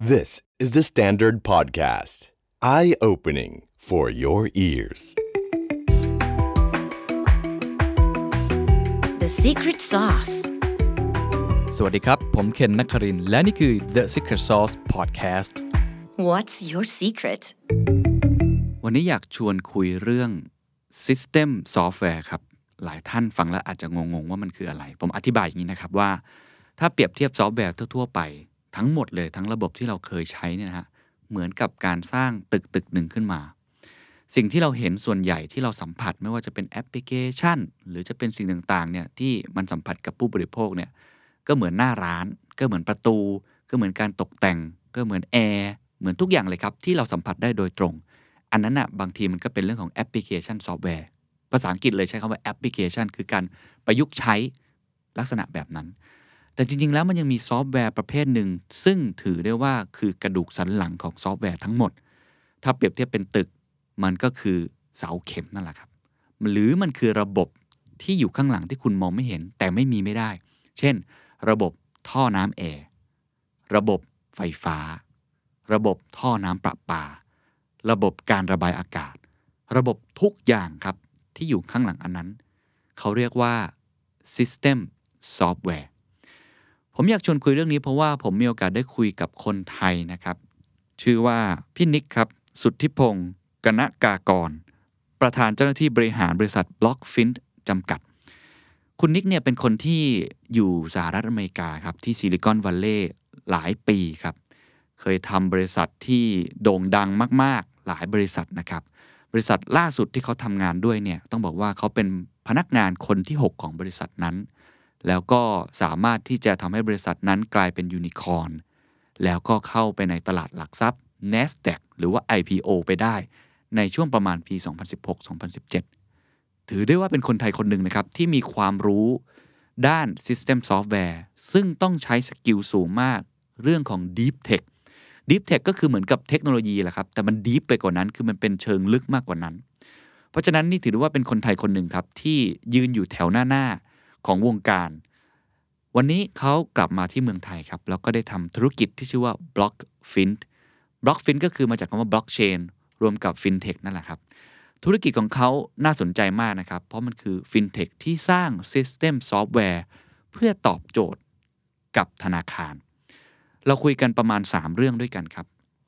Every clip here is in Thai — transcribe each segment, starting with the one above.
This is the Standard Podcast. Eye opening for your ears. The secret sauce. สวัสดีครับ ผมเคนนักครินทร์และนี่คือ The Secret Sauce Podcast What's your secret? วันนี้อยากชวนคุยเรื่อง System Software ครับ หลายท่านฟังแล้วอาจจะงงๆว่ามันคืออะไร ผมอธิบายอย่างนี้นะครับว่า ถ้าเปรียบเทียบซอฟต์แวร์ทั่วๆไป ทั้งหมดเลยทั้งระบบที่เราเคยใช้เนี่ยนะฮะเหมือนกับการสร้างตึกตึกหนึ่งขึ้นมา สิ่งที่เราเห็นส่วนใหญ่ที่เราสัมผัสไม่ว่าจะเป็นแอปพลิเคชัน หรือจะเป็นสิ่งต่างๆเนี่ยที่มันสัมผัสกับผู้บริโภคเนี่ยก็เหมือนหน้าร้าน ก็เหมือนประตู ก็เหมือนการตกแต่ง ก็เหมือนแอร์เหมือนทุกอย่างเลยครับ ที่เราสัมผัสได้โดยตรง อันนั้นนะบางทีมันก็เป็นเรื่องของแอปพลิเคชันซอฟต์แวร์ภาษาอังกฤษเลยใช้คำว่าแอปพลิเคชันคือการประยุกต์ใช้ลักษณะแบบนั้น แต่จริง ๆ แล้วมันยังมีซอฟต์แวร์ประเภทหนึ่ง ซึ่งถือได้ว่าคือกระดูกสันหลังของซอฟต์แวร์ทั้งหมด ถ้าเปรียบเทียบเป็นตึก มันก็คือเสาเข็มนั่นแหละครับ หรือมันคือระบบที่อยู่ข้างหลังที่คุณมองไม่เห็น แต่ไม่มีไม่ได้ เช่น ระบบท่อน้ำแอร์ ระบบไฟฟ้า ระบบท่อน้ำประปา ระบบการระบายอากาศ ระบบทุกอย่างครับที่อยู่ข้างหลังอันนั้น เขาเรียกว่า System Software ผมอยากชวนคุยเรื่องนี้เพราะว่าผมมีโอกาสได้คุยกับคนไทยนะครับ ชื่อว่าพี่นิกครับ สุทธิพงศ์กนกากร ประธานเจ้าหน้าที่บริหารบริษัท Blockfint จำกัด คุณนิกเนี่ยเป็นคนที่อยู่สหรัฐอเมริกาครับ ที่ซิลิคอนวัลเลย์หลายปีครับ เคยทำบริษัทที่โด่งดังมาก ๆ หลายบริษัทนะครับ บริษัทล่าสุดที่เขาทำงานด้วยเนี่ยต้องบอกว่าเขาเป็นพนักงานคนที่ 6 ของบริษัทนั้น แล้วก็สามารถที่จะทำให้บริษัทนั้นกลายเป็นยูนิคอร์นแล้วก็เข้าไปในตลาดหลักทรัพย์ NASDAQ หรือว่า IPO ไปได้ ในช่วงประมาณปี 2016-2017 ถือได้ว่าเป็นคนไทยคนหนึ่งนะครับ ที่มีความรู้ด้าน System Software ซึ่งต้องใช้สกิลสูงมากเรื่องของ Deep Tech Deep Tech ก็คือเหมือนกับเทคโนโลยีแหละครับ แต่มัน Deep ไปกว่านั้น คือมันเป็นเชิงลึกมากกว่านั้น เพราะฉะนั้นนี่ถือได้ว่าเป็นคนไทยคนหนึ่งครับ ที่ยืนอยู่แถวหน้าหน้า ของวงการ วันนี้เขากลับมาที่เมืองไทยครับ แล้วก็ได้ทำธุรกิจที่ชื่อว่า Blockfin Blockfin ก็คือมาจากคำว่า Blockchain รวมกับ FinTech นั่นแหละครับ ธุรกิจของเขาน่าสนใจมากนะครับ เพราะมันคือ FinTech ที่สร้าง System Software เพื่อตอบโจทย์กับธนาคาร เราคุยกันประมาณ 3 เรื่องด้วยกันครับ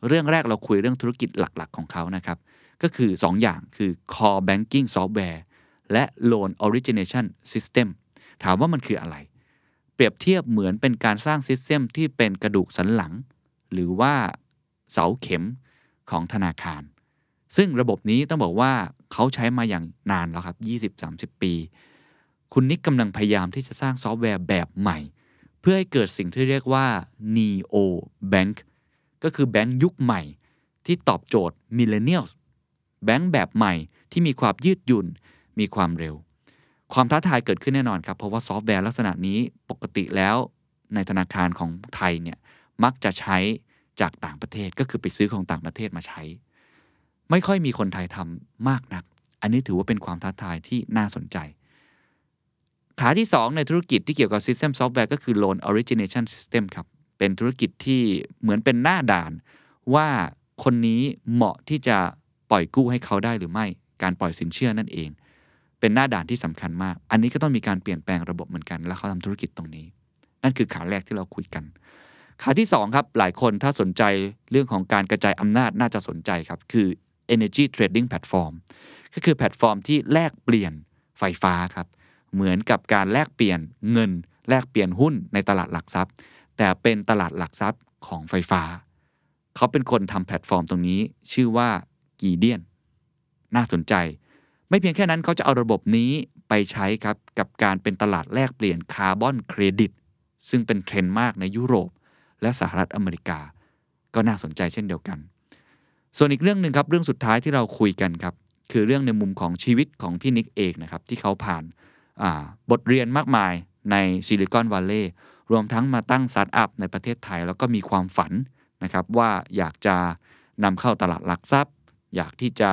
เรื่องแรกเราคุยเรื่องธุรกิจหลักๆ ของเขานะครับ ก็คือ 2 อย่างคือ Core Banking Software และ Loan Origination System ถามว่ามันคืออะไร เปรียบเทียบเหมือนเป็นการสร้างซิสเต็มที่เป็นกระดูกสันหลัง หรือว่าเสาเข็มของธนาคาร ซึ่งระบบนี้ต้องบอกว่าเขาใช้มาอย่างนานแล้วครับ 20-30 ปี คุณนิกกำลังพยายามที่จะสร้างซอฟต์แวร์แบบใหม่ เพื่อให้เกิดสิ่งที่เรียกว่า neo bank ก็คือแบงค์ยุคใหม่ ที่ตอบโจทย์ m i l l e n n i a l แบงค์แบบใหม่ที่มีความยืดหยุ่นมีความเร็ว ความท้าทายเกิดขึ้นแน่นอนครับ เพราะว่าซอฟต์แวร์ลักษณะนี้ปกติแล้วในธนาคารของไทยเนี่ยมักจะใช้จากต่างประเทศก็คือไปซื้อของต่างประเทศมาใช้ ไม่ค่อยมีคนไทยทำมากนัก อันนี้ถือว่าเป็นความท้าทายที่น่าสนใจ ขาที่ 2 ในธุรกิจที่เกี่ยวกับ System Software ก็คือ Loan Origination System ครับ เป็นธุรกิจที่เหมือนเป็นหน้าด่านว่าคนนี้เหมาะที่จะปล่อยกู้ให้เขาได้หรือไม่ การปล่อยสินเชื่อนั่นเอง เป็นหน้าด่านที่สำคัญมาก อันนี้ก็ต้องมีการเปลี่ยนแปลงระบบเหมือนกัน แล้วเขาทำธุรกิจตรงนี้ นั่นคือขาแรกที่เราคุยกัน ขาที่ 2 ครับ หลายคนถ้าสนใจเรื่องของการกระจายอำนาจน่าจะสนใจครับ คือ Energy Trading Platform ก็คือแพลตฟอร์มที่แลกเปลี่ยนไฟฟ้าครับ เหมือนกับการแลกเปลี่ยนเงิน แลกเปลี่ยนหุ้นในตลาดหลักทรัพย์ แต่เป็นตลาดหลักทรัพย์ของไฟฟ้า เขาเป็นคนทำแพลตฟอร์มตรงนี้ ชื่อว่า Gideon น่าสนใจ ไม่เพียงแค่นั้นเขาจะเอาระบบนี้ไปใช้ครับกับการเป็นตลาดแลกเปลี่ยนคาร์บอนเครดิตซึ่งเป็นเทรนด์มากในยุโรป และสหรัฐอเมริกา ก็น่าสนใจเช่นเดียวกัน ส่วนอีกเรื่องหนึ่งครับเรื่องสุดท้ายที่เราคุยกันครับคือเรื่องในมุมของชีวิตของพี่นิกเองนะครับที่เขาผ่านบทเรียนมากมายในซิลิคอนวัลเลย์รวมทั้งมาตั้งสตาร์ทอัพในประเทศไทย แล้วก็มีความฝันนะครับว่าอยากจะนำเข้าตลาดหลักทรัพย์ อยากที่จะ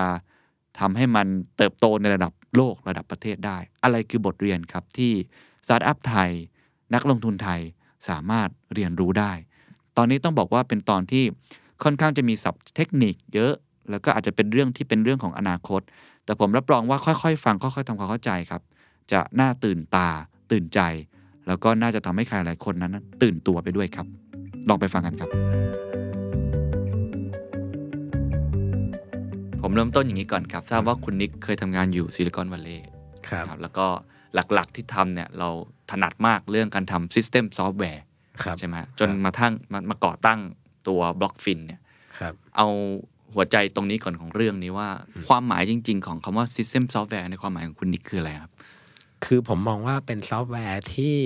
ทำให้มันเติบโตในระดับโลกระดับประเทศได้ อะไรคือบทเรียนครับที่สตาร์ทอัพไทย นักลงทุนไทยสามารถเรียนรู้ได้ ตอนนี้ต้องบอกว่าเป็นตอนที่ค่อนข้างจะมีศัพท์เทคนิคเยอะ แล้วก็อาจจะเป็นเรื่องที่เป็นเรื่องของอนาคต แต่ผมรับรองว่าค่อยๆ ฟังค่อยๆทำความเข้าใจครับ จะน่าตื่นตา ตื่นใจ แล้วก็น่าจะทำให้ใครหลายคนนั้น ตื่นตัวไปด้วยครับ ลองไปฟังกันครับ ผมเริ่มต้นอย่างนี้ก่อนครับ ทราบว่าคุณนิกเคยทำงานอยู่ซิลิคอนวัลเลย์ครับครับแล้วก็หลักๆที่ทำเนี่ยเราถนัดมากเรื่องการทำ System Software ครับใช่ไหมฮะจนมาทั้งมามาก่อตั้งตัว Blockfint เนี่ยครับเอาหัวใจตรงนี้ก่อนของเรื่องนี้ว่า ความหมายจริง ๆ ของคำว่า System Software ในความหมายของคุณนิกคืออะไรครับ คือผมมองว่าเป็นซอฟต์แวร์ที่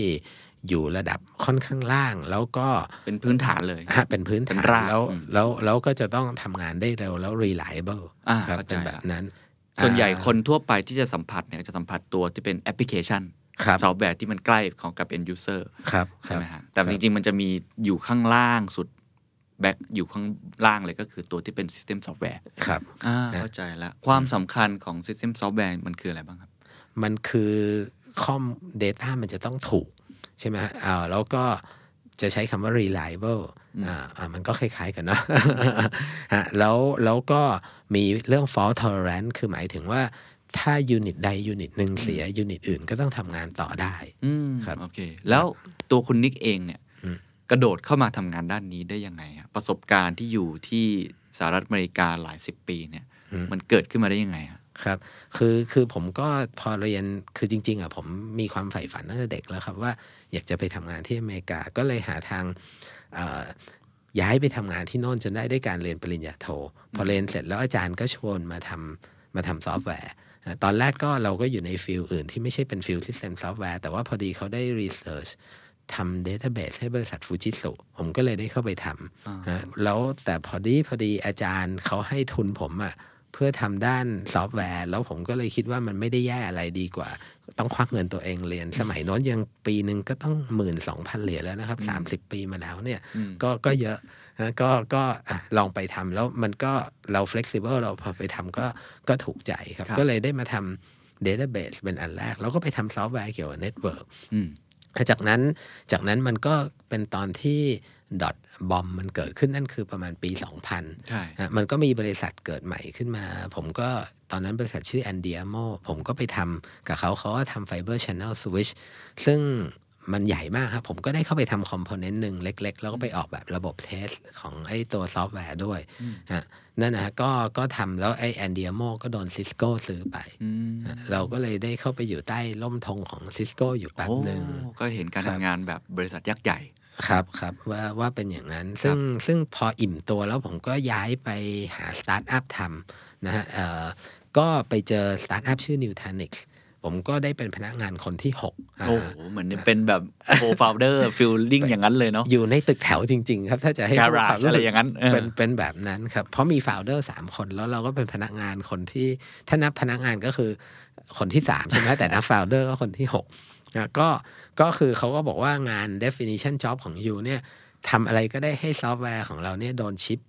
อยู่ระดับค่อนข้างล่าง แล้วก็เป็นพื้นฐานเลยฮะเป็นพื้นเป็นฐานรากแล้วอืมแล้วแล้วก็จะต้องทำงานได้เร็วแล้ว reliable อ่าครับเข้าใจเป็นแบละบนั้น ส่วนใหญ่อ่าคนทั่วไปที่จะสัมผัสเนี่ยจะสัมผัสตัวที่เป็นแอปพลิเคชันครับซอฟต์แวร์ที่มันใกล้ของกับ end user ครับใช่ไหมครัฮะบแต่จริง ๆ มันจะมีอยู่ข้างล่างสุด back อยู่ข้างล่างเลยก็คือตัวที่เป็น System Software ครับอ่านะเข้าใจแล้ว ความสำคัญของ System Software มันคืออะไรบ้างครับ มันคือคอม Data มันจะต้องถูก ใช่ไหมฮะอ่าแล้วก็จะใช้คำว่า reliable อ่าอ่ามันก็คล้ายๆกันเนาะฮะแล้วแล้วก็มีเรื่อง fault tolerance คือหมายถึงว่าถ้ายูนิตใดยูนิตหนึ่งเสียยูนิตอื่นก็ต้องทำงานต่อได้อืมครับโอเค แล้วตัวคุณนิกเองเนี่ยอืมกระโดดเข้ามาทำงานด้านนี้ได้ยังไงครับประสบการณ์ที่อยู่ที่สหรัฐอเมริกาหลายสิบปีเนี่ย มันเกิดขึ้นมาได้ยังไงครับ ครับ คือคือผมก็พอเรียนคือจริง ๆอะผมมีความใฝ่ฝันตั้งแต่เด็กแล้วครับ ว่าอยากจะไปทำงานที่อเมริกาก็เลยหาทางเอ่อย้ายไปทำงานที่โน่นจนได้ด้วยการเรียนปริญญาโท พอเรียนเสร็จแล้วอาจารย์ก็ชวนมาทำมาทำซอฟต์แวร์อะตอนแรกก็เราก็อยู่ใน field อื่นที่ไม่ใช่เป็น field ที่ same ซอฟต์แวร์แต่ว่าพอดีเขาได้ research ทำ Database ให้บริษัทฟูจิตสึผมก็เลยได้เข้าไปทำฮะแล้วแต่พอดีพอดีอาจารย์เขาให้ทุนผมอะ เพื่อทำด้านซอฟต์แวร์ แล้วผมก็เลยคิดว่ามันไม่ได้แย่อะไรดีกว่า ต้องควักเงินตัวเองเรียน สมัยโน้นยังปีหนึ่งก็ต้องหมื่นสองพันเหรียญแล้วนะครับสามสิบปีมาแล้วเนี่ยอืมก็ก็เยอะนะก็ก็อะลองไปทำแล้วมันก็เรา flexible เราพอไปทำก็ก็ถูกใจครับครับ ก็เลยได้มาทำ database เป็นอันแรก แล้วก็ไปทำซอฟต์แวร์เกี่ยวกับ network อืม จากนั้นจากนั้นมันก็เป็นตอนที่ dot bomb มันเกิดขึ้นนั่นคือประมาณปี 2000ใช่ฮะมันก็มีบริษัทเกิดใหม่ขึ้นมา ผมก็ตอนนั้นบริษัทชื่อ Andiamo ผมก็ไปทำกับเขาเขาก็ทำ Fiber Channel Switch ซึ่ง มันใหญ่มากครับ ผมก็ได้เข้าไปทำคอมโพเนนต์หนึ่งเล็ก ๆ แล้วก็ไปออกแบบระบบเทสของไอ้ตัวซอฟต์แวร์ด้วยฮะนั่นนะฮะก็ก็ทำแล้วไอ้ Andiamo ก็โดน Cisco ซื้อไปอืมฮะเราก็เลยได้เข้าไปอยู่ใต้ร่มธงของ Cisco อยู่แป๊บโอ้หนึ่งก็เห็นการครับทำงานแบบบริษัทยักษ์ใหญ่ ครับครับว่าว่าเป็นอย่างนั้น ซึ่งซึ่งพออิ่มตัวแล้วผมก็ย้ายไปหาสตาร์ทอัพทำนะฮะเอ่อก็ไปเจอสตาร์ทอัพชื่อ n e w t a n i c s ผมก็ได้เป็นพนักงานคนที่6อ่าโอ้โหเหมือนเป็นแบบ co-founder feeling อย่างนั้นเลยเนาะอยู่ในตึกแถวจริง ๆ ครับ ถ้าจะให้ Garage พูดควมสึกอะไรอย่างนั้นเออเป็นเป็นแบบนั้นครับ เพราะมี f o u เดอร์สามคนแล้วเราก็เป็นพนักงานคนที่ถ้านับพนักงานก็คือคนที่สามใช่ไหมแต่นับ f o u เดอร์ก็คนที่หกนะก็ก็คือเขาก็บอกว่างาน definition job ของ you เนี่ยทำอะไรก็ได้ให้ซอฟต์แวร์ของเราเนี่ยโดน ship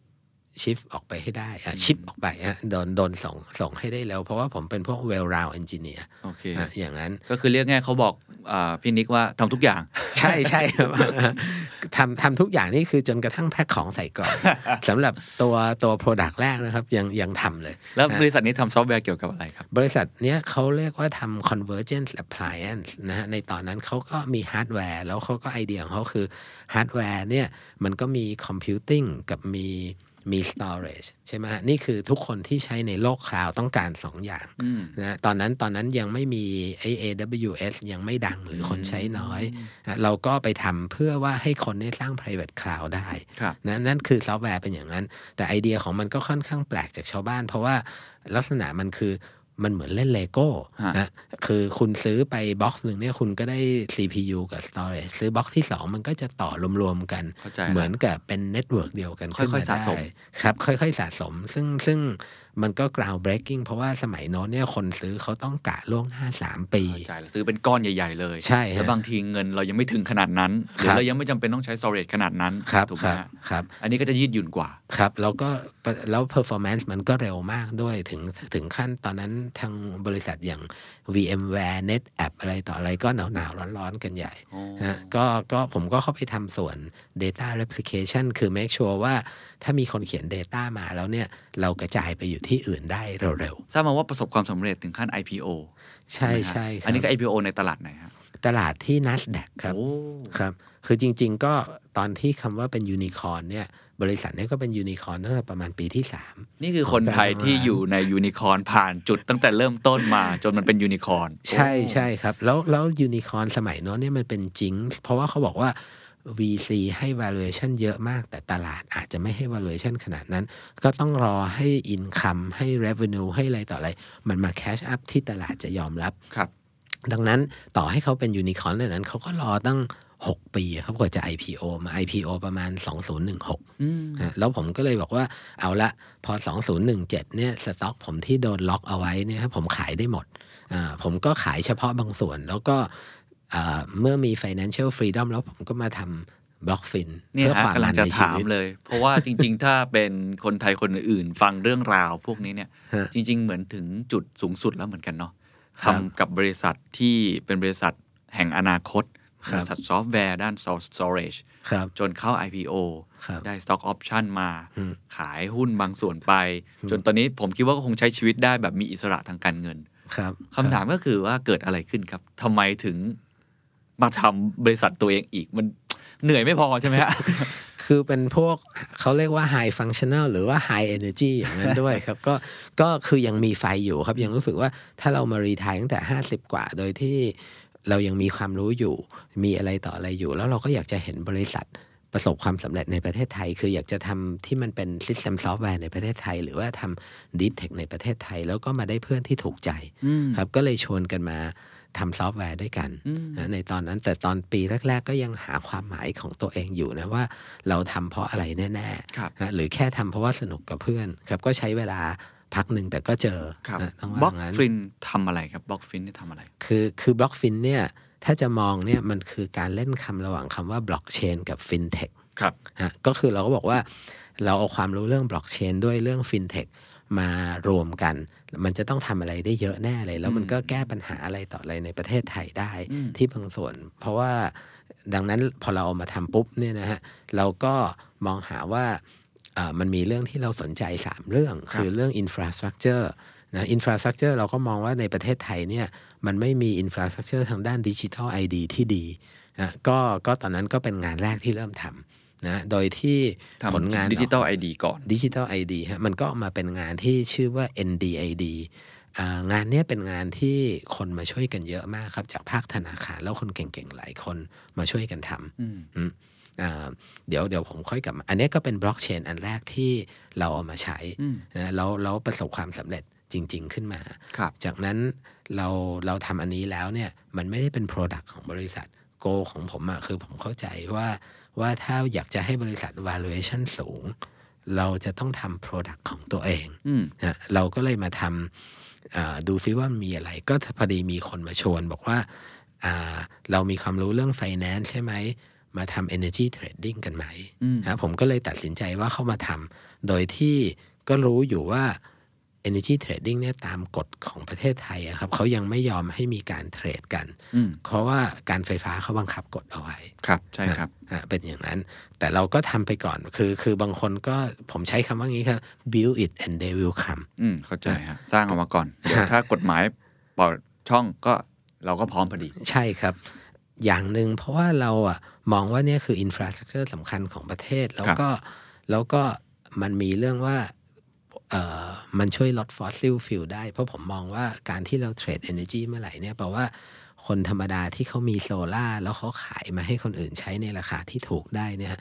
ship ออกไปให้ได้อะ ship ออกไปอะโดนโดนส่งส่งให้ได้เร็วเพราะว่าผมเป็นพวก well round engineer โอเคอะอย่างนั้นก็คือเรียกง่ายเขาบอกอ่าพี่นิกว่าทำทุกอย่าง ใช่ใช่ครับทำทำทุกอย่างนี่คือจนกระทั่งแพ็คของใส่กล่องสำหรับตัวตัว Product แรกนะครับ ยังยังทำเลย แล้วนะบริษัทนี้ทำซอฟต์แวร์เกี่ยวกับอะไรครับ บริษัทเนี้ยเขาเรียกว่าทำ convergence appliance นะฮะในตอนนั้นเขาก็มีฮาร์ดแวร์ แล้วเขาก็ไอเดียของเขาคือฮาร์ดแวร์เนี่ยมันก็มี computing กับมี มี storage ใช่ไหมฮะนี่คือทุกคนที่ใช้ในโลกคลาวด์ต้องการสองอย่างอืมนะตอนนั้นตอนนั้นยังไม่มีไอ้ AWS ยังไม่ดังหรือคนใช้น้อยนะเราก็ไปทำเพื่อว่าให้คนได้สร้าง private cloud ได้ครับนะนั่นคือซอฟต์แวร์เป็นอย่างนั้น แต่ไอเดียของมันก็ค่อนข้างแปลกจากชาวบ้าน เพราะว่าลักษณะมันคือ มันเหมือนเล่นเลโก้ฮะนะคือคุณซื้อไป box หนึ่งเนี่ยคุณก็ได้ CPU กับ storage ซื้อ box ที่ 2 มันก็จะต่อรวมๆกันเข้าใจละเหมือนกับเป็น network เดียวกันค่อยๆขึ้นสะสมได้ครับ ค่อยๆสะสม ซึ่งซึ่ง มันก็ ground breaking เพราะว่าสมัยโน้นเนี่ยคนซื้อเขาต้องกะล่วงหน้า3ปีจ่ายแล้วซื้อเป็นก้อนใหญ่ ๆ เลยใช่ฮะแล้วบางทีเงินเรายังไม่ถึงขนาดนั้นหรือครับเรายังไม่จำเป็นต้องใช้ storage ขนาดนั้นครับถูกไหมครับฮะครับอันนี้ก็จะยืดหยุ่นกว่าครับ แล้วก็แล้ว performance มันก็เร็วมากด้วยถึงถึงขั้นตอนนั้นทางบริษัทอย่าง VMware NetApp อะไรต่ออะไรก็หนาวหนาวร้อนร้อนๆกันใหญ่อ๋อฮะก็ก็ผมก็เข้าไปทำส่วน data replication คือ make sure ว่า ถ้ามีคนเขียน data มาแล้วเนี่ย เรากระจายไปอยู่ที่อื่นได้เร็วทราบมาว่าประสบความสำเร็จถึงขั้น IPO ๆใช่ไหมฮะใช่ครับอันนี้ก็ IPO ในตลาดไหนฮะตลาดที่ NASDAQ ครับโอ้ครับ คือจริง ๆ ก็ตอนที่คำว่าเป็นยูนิคอ n เนี่ย บริษัทเนี้ก็เป็นยูนิคอ n ตั้งแต่ประมาณปีที่ 3 นี่คือคนไทยที่อยู่ในยูนิคอร์นผ่านจุดตั้งแต่เริ่มต้นมา จนมันเป็นยูนิคอร์นใช่ใช่ครับ แล้วแล้วยูนิคอ n สมัยโน้นเนี่ยมันเป็นจริง เพราะว่าเขาบอกว่า VC ให้ valuation เยอะมาก แต่ตลาดอาจจะไม่ให้ valuation ขนาดนั้น ก็ต้องรอให้ income ให้ revenue ให้อะไรต่ออะไร มันมา cash up ที่ตลาดจะยอมรับครับ ดังนั้นต่อให้เขาเป็นยูนิคอ n นั้นเขาก็รอตั้ง 6 ปีเขากว่าจะ IPO มา IPO ประมาณ 2016อืมฮะแล้วผมก็เลยบอกว่าเอาละพอ 2017เนี่ยสต็อกผมที่โดนล็อกเอาไว้เนี่ยผมขายได้หมดอ่าผมก็ขายเฉพาะบางส่วนแล้วก็อ่า เมื่อมี financial freedom แล้วผมก็มาทำบล็อกฟินเนี่ยเพื่อฮะความกำลัมังนจะในชีถามวิตเลย เพราะว่าจริง ๆ ถ้าเป็นคนไทยคนอื่นๆฟังเรื่องราวพวกนี้เนี่ยฮะจริง ๆ เหมือนถึงจุดสูงสุดแล้วเหมือนกันเนาะครับทำกับบริษัทที่เป็นบริษัทแห่งอนาคตครับบริษัทซอฟต์แวร์ด้าน storage ครับจนเข้า IPO ครับได้ stock option มาอืมขายหุ้นบางส่วนไป จนตอนนี้ผมคิดว่าก็คงใช้ชีวิตได้แบบมีอิสระทางการเงิน ครับคำถามก็คือว่าเกิดอะไรขึ้นครับทำไมถึง มาทำบริษัทตัวเองอีกมันเหนื่อยไม่พอใช่ไหมฮะคือเป็นพวกเขาเรียกว่า high functional หรือว่า high energy อย่างนั้นด้วยครับ ก็ก็คือยังมีไฟอยู่ครับ ยังรู้สึกว่าถ้าเรามารีทายตั้งแต่ 50 กว่า โดยที่เรายังมีความรู้อยู่ มีอะไรต่ออะไรอยู่ แล้วเราก็อยากจะเห็นบริษัทประสบความสำเร็จในประเทศไทย คืออยากจะทำที่มันเป็น system software ในประเทศไทย หรือว่าทำ deep tech ในประเทศไทย แล้วก็มาได้เพื่อนที่ถูกใจอืมครับก็เลยชวนกันมา ทำซอฟต์แวร์ด้วยกันอืมนะในตอนนั้นแต่ตอนปีแรก ๆ ก็ยังหาความหมายของตัวเองอยู่นะว่าเราทำเพราะอะไรแน่ครับๆนะหรือแค่ทำเพราะว่าสนุกกับเพื่อนครับก็ใช้เวลาพักหนึ่งแต่ก็เจอครับนะต้องบล็อว่ากงั้น Blockfintทำอะไรครับ Blockfint นี่ทำอะไร คือคือ Blockfint เนี่ยถ้าจะมองเนี่ยมันคือการเล่นคำระหว่างคำว่าบล็อกเชนกับฟินเทคครับฮะก็คือเราก็บอกว่าเราเอาความรู้เรื่องบล็อกเชนด้วยเรื่องฟินเทคมารวมกัน มันจะต้องทำอะไรได้เยอะแน่เลย แล้วมันก็แก้ปัญหาอะไรต่ออะไรในประเทศไทยได้อืมที่บางส่วน เพราะว่าดังนั้นพอเราเอามาทำปุ๊บเนี่ยนะฮะเราก็มองหาว่าเอ่อมันมีเรื่องที่เราสนใจ 3 เรื่อง คือเรื่อง infrastructure นะ infrastructure เราก็มองว่าในประเทศไทยเนี่ยมันไม่มี infrastructure ทางด้าน digital ID ที่ดีนะก็ก็ตอนนั้นก็เป็นงานแรกที่เริ่มทำ นะโดยที่ผลงาน digital ID ก่อน digital ID ฮะมันก็มาเป็นงานที่ชื่อว่า NDID อ่างานเนี้ยเป็นงานที่คนมาช่วยกันเยอะมากครับ จากภาคธนาคารแล้วคนเก่งๆ หลายคนมาช่วยกันทำอืมอืมอ่าเดี๋ยวเดี๋ยวผมค่อยกลับมา อันเนี้ยก็เป็นบล็อกเชนอันแรกที่เราเอามาใช้อืมนะแล้วแล้วประสบความสำเร็จจริง ๆ ขึ้นมาครับจากนั้นเราเราทำอันนี้แล้วเนี่ยมันไม่ได้เป็น Product ของบริษัทโกของผมอะคือผมเข้าใจว่า ว่าถ้าอยากจะให้บริษัท valuation สูง เราจะต้องทำ Product ของตัวเองอืมนะเราก็เลยมาทำอ่าดูซิว่ามีอะไร ก็พอดีมีคนมาชวนบอกว่าอ่าเรามีความรู้เรื่อง finance ใช่ไหม มาทำ energy trading กันไหมอืมนะผมก็เลยตัดสินใจว่าเข้ามาทำโดยที่ก็รู้อยู่ว่า energy trading เนี่ยตามกฎของประเทศไทยอะครับเขายังไม่ยอมให้มีการเทรดกันอืมเพราะว่าการไฟฟ้าเขาบังคับกฎเอาไว้ครับใช่ครับอะเป็นอย่างนั้น แต่เราก็ทำไปก่อนคือคือบางคนก็ผมใช้คำว่างี้ครับ build it and they will come อืมเข้าใจฮะสร้างออกมาก่อนเดี๋ยวถ้ากฎหมายเปิดช่องก็เราก็พร้อมพอดี ใช่ครับ อย่างหนึ่งเพราะว่าเราอะมองว่าเนี่ยคือ infrastructure สำคัญของประเทศ แล้วก็แล้วก็มันมีเรื่องว่าเอ่อ มันช่วยลด fossil fuel ได้ เพราะผมมองว่าการที่เรา trade Energy เมื่อไหร่เนี่ยแปลว่าคนธรรมดาที่เขามีโซล่าร์แล้วเขาขายมาให้คนอื่นใช้ในราคาที่ถูกได้เนี่ย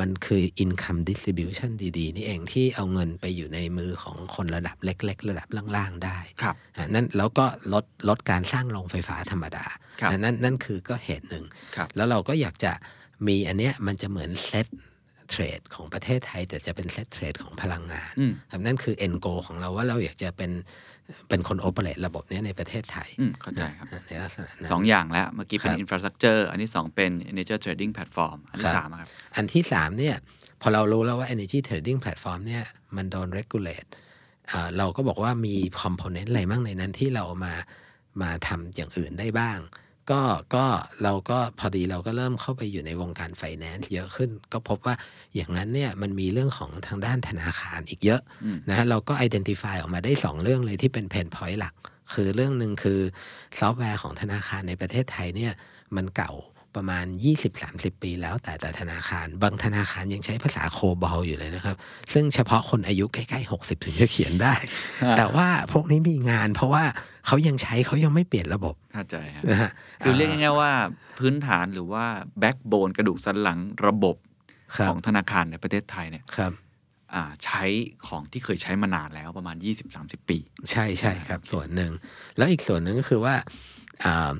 มันคือ income distribution ดีๆ นี่เองที่เอาเงินไปอยู่ในมือของคนระดับเล็ก ๆ ระดับล่าง ๆ ได้ครับอะนั่นแล้วก็ลดลดการสร้างโรงไฟฟ้าธรรมดาครับอะนั่นนั่นคือก็เหตุหนึ่งครับแล้วเราก็อยากจะมีอันเนี้ยมันจะเหมือนเซต เทรดของประเทศไทย แต่จะเป็นเซตเทรดของพลังงานอืมครับนั่นคือ end goal ของเราว่าเราอยากจะเป็นเป็นคนโอเปเรตระบบเนี้ยในประเทศไทยอืมเข้าใจครับในลักษณะนั้นสองอย่างแล้ว เมื่อกี้เป็นครับ infrastructure อันที่สองเป็น energy trading platform อันที่ครับสามอะครับ อันที่สามเนี่ยพอเรารู้แล้วว่า energy trading platform เนี่ยมันโดน regulate อ่าเราก็บอกว่ามี component อะไรบ้างในนั้นที่เรามามาทำอย่างอื่นได้บ้าง ก็ก็เราก็พอดีเราก็เริ่มเข้าไปอยู่ในวงการ finance เยอะขึ้น ก็พบว่าอย่างนั้นเนี่ยมันมีเรื่องของทางด้านธนาคารอีกเยอะอืมนะฮะเราก็ identify ออกมาได้ 2 เรื่องเลยที่เป็น pain point หลัก คือเรื่องหนึ่งคือซอฟต์แวร์ของธนาคารในประเทศไทยเนี่ยมันเก่า ประมาณ 20-30 ปีแล้วแต่แต่ธนาคาร บางธนาคารยังใช้ภาษาโคบอลอยู่เลยนะครับ ซึ่งเฉพาะคนอายุใกล้ๆ 60 ถึงจะเขียนได้ แต่ว่าพวกนี้มีงาน เพราะว่าเขายังใช้เขายังไม่เปลี่ยนระบบเข้าใจครับนะฮะคือเรียกง่ายๆว่าพื้นฐานหรือว่า backbone กระดูกสันหลังระบบครับของธนาคารในประเทศไทยเนี่ยครับอ่าใช้ของที่เคยใช้มานานแล้วประมาณ 20-30 ปี ใช่ใช่ครับ ส่วนหนึ่งแล้วอีกส่วนหนึ่งก็คือว่าอ่า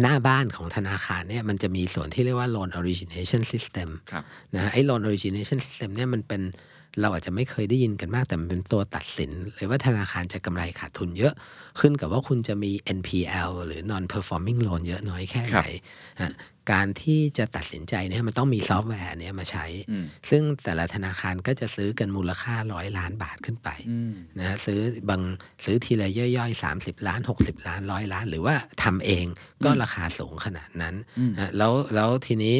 หน้าบ้านของธนาคารเนี่ยมันจะมีส่วนที่เรียกว่า loan origination system ครับนะฮะไอ้ loan origination system เนี่ยมันเป็น เราอาจจะไม่เคยได้ยินกันมากแต่มันเป็นตัวตัดสินเลยว่าธนาคารจะกำไรขาดทุนเยอะขึ้นกับว่าคุณจะมี NPL หรือ non performing loan เยอะน้อยแค่ไหนฮะการที่จะตัดสินใจเนี่ยมันต้องมีซอฟต์แวร์เนี่ยมาใช้อืมซึ่งแต่ละธนาคารก็จะซื้อกันมูลค่าร้อยล้านบาทขึ้นไปอืมนะฮะซื้อบางซื้อทีละย่อยๆ 30 ล้าน 60 ล้านร้อยล้าน หรือว่าทำเองก็ราคาสูงขนาดนั้นอืมนะแล้วแล้วทีนี้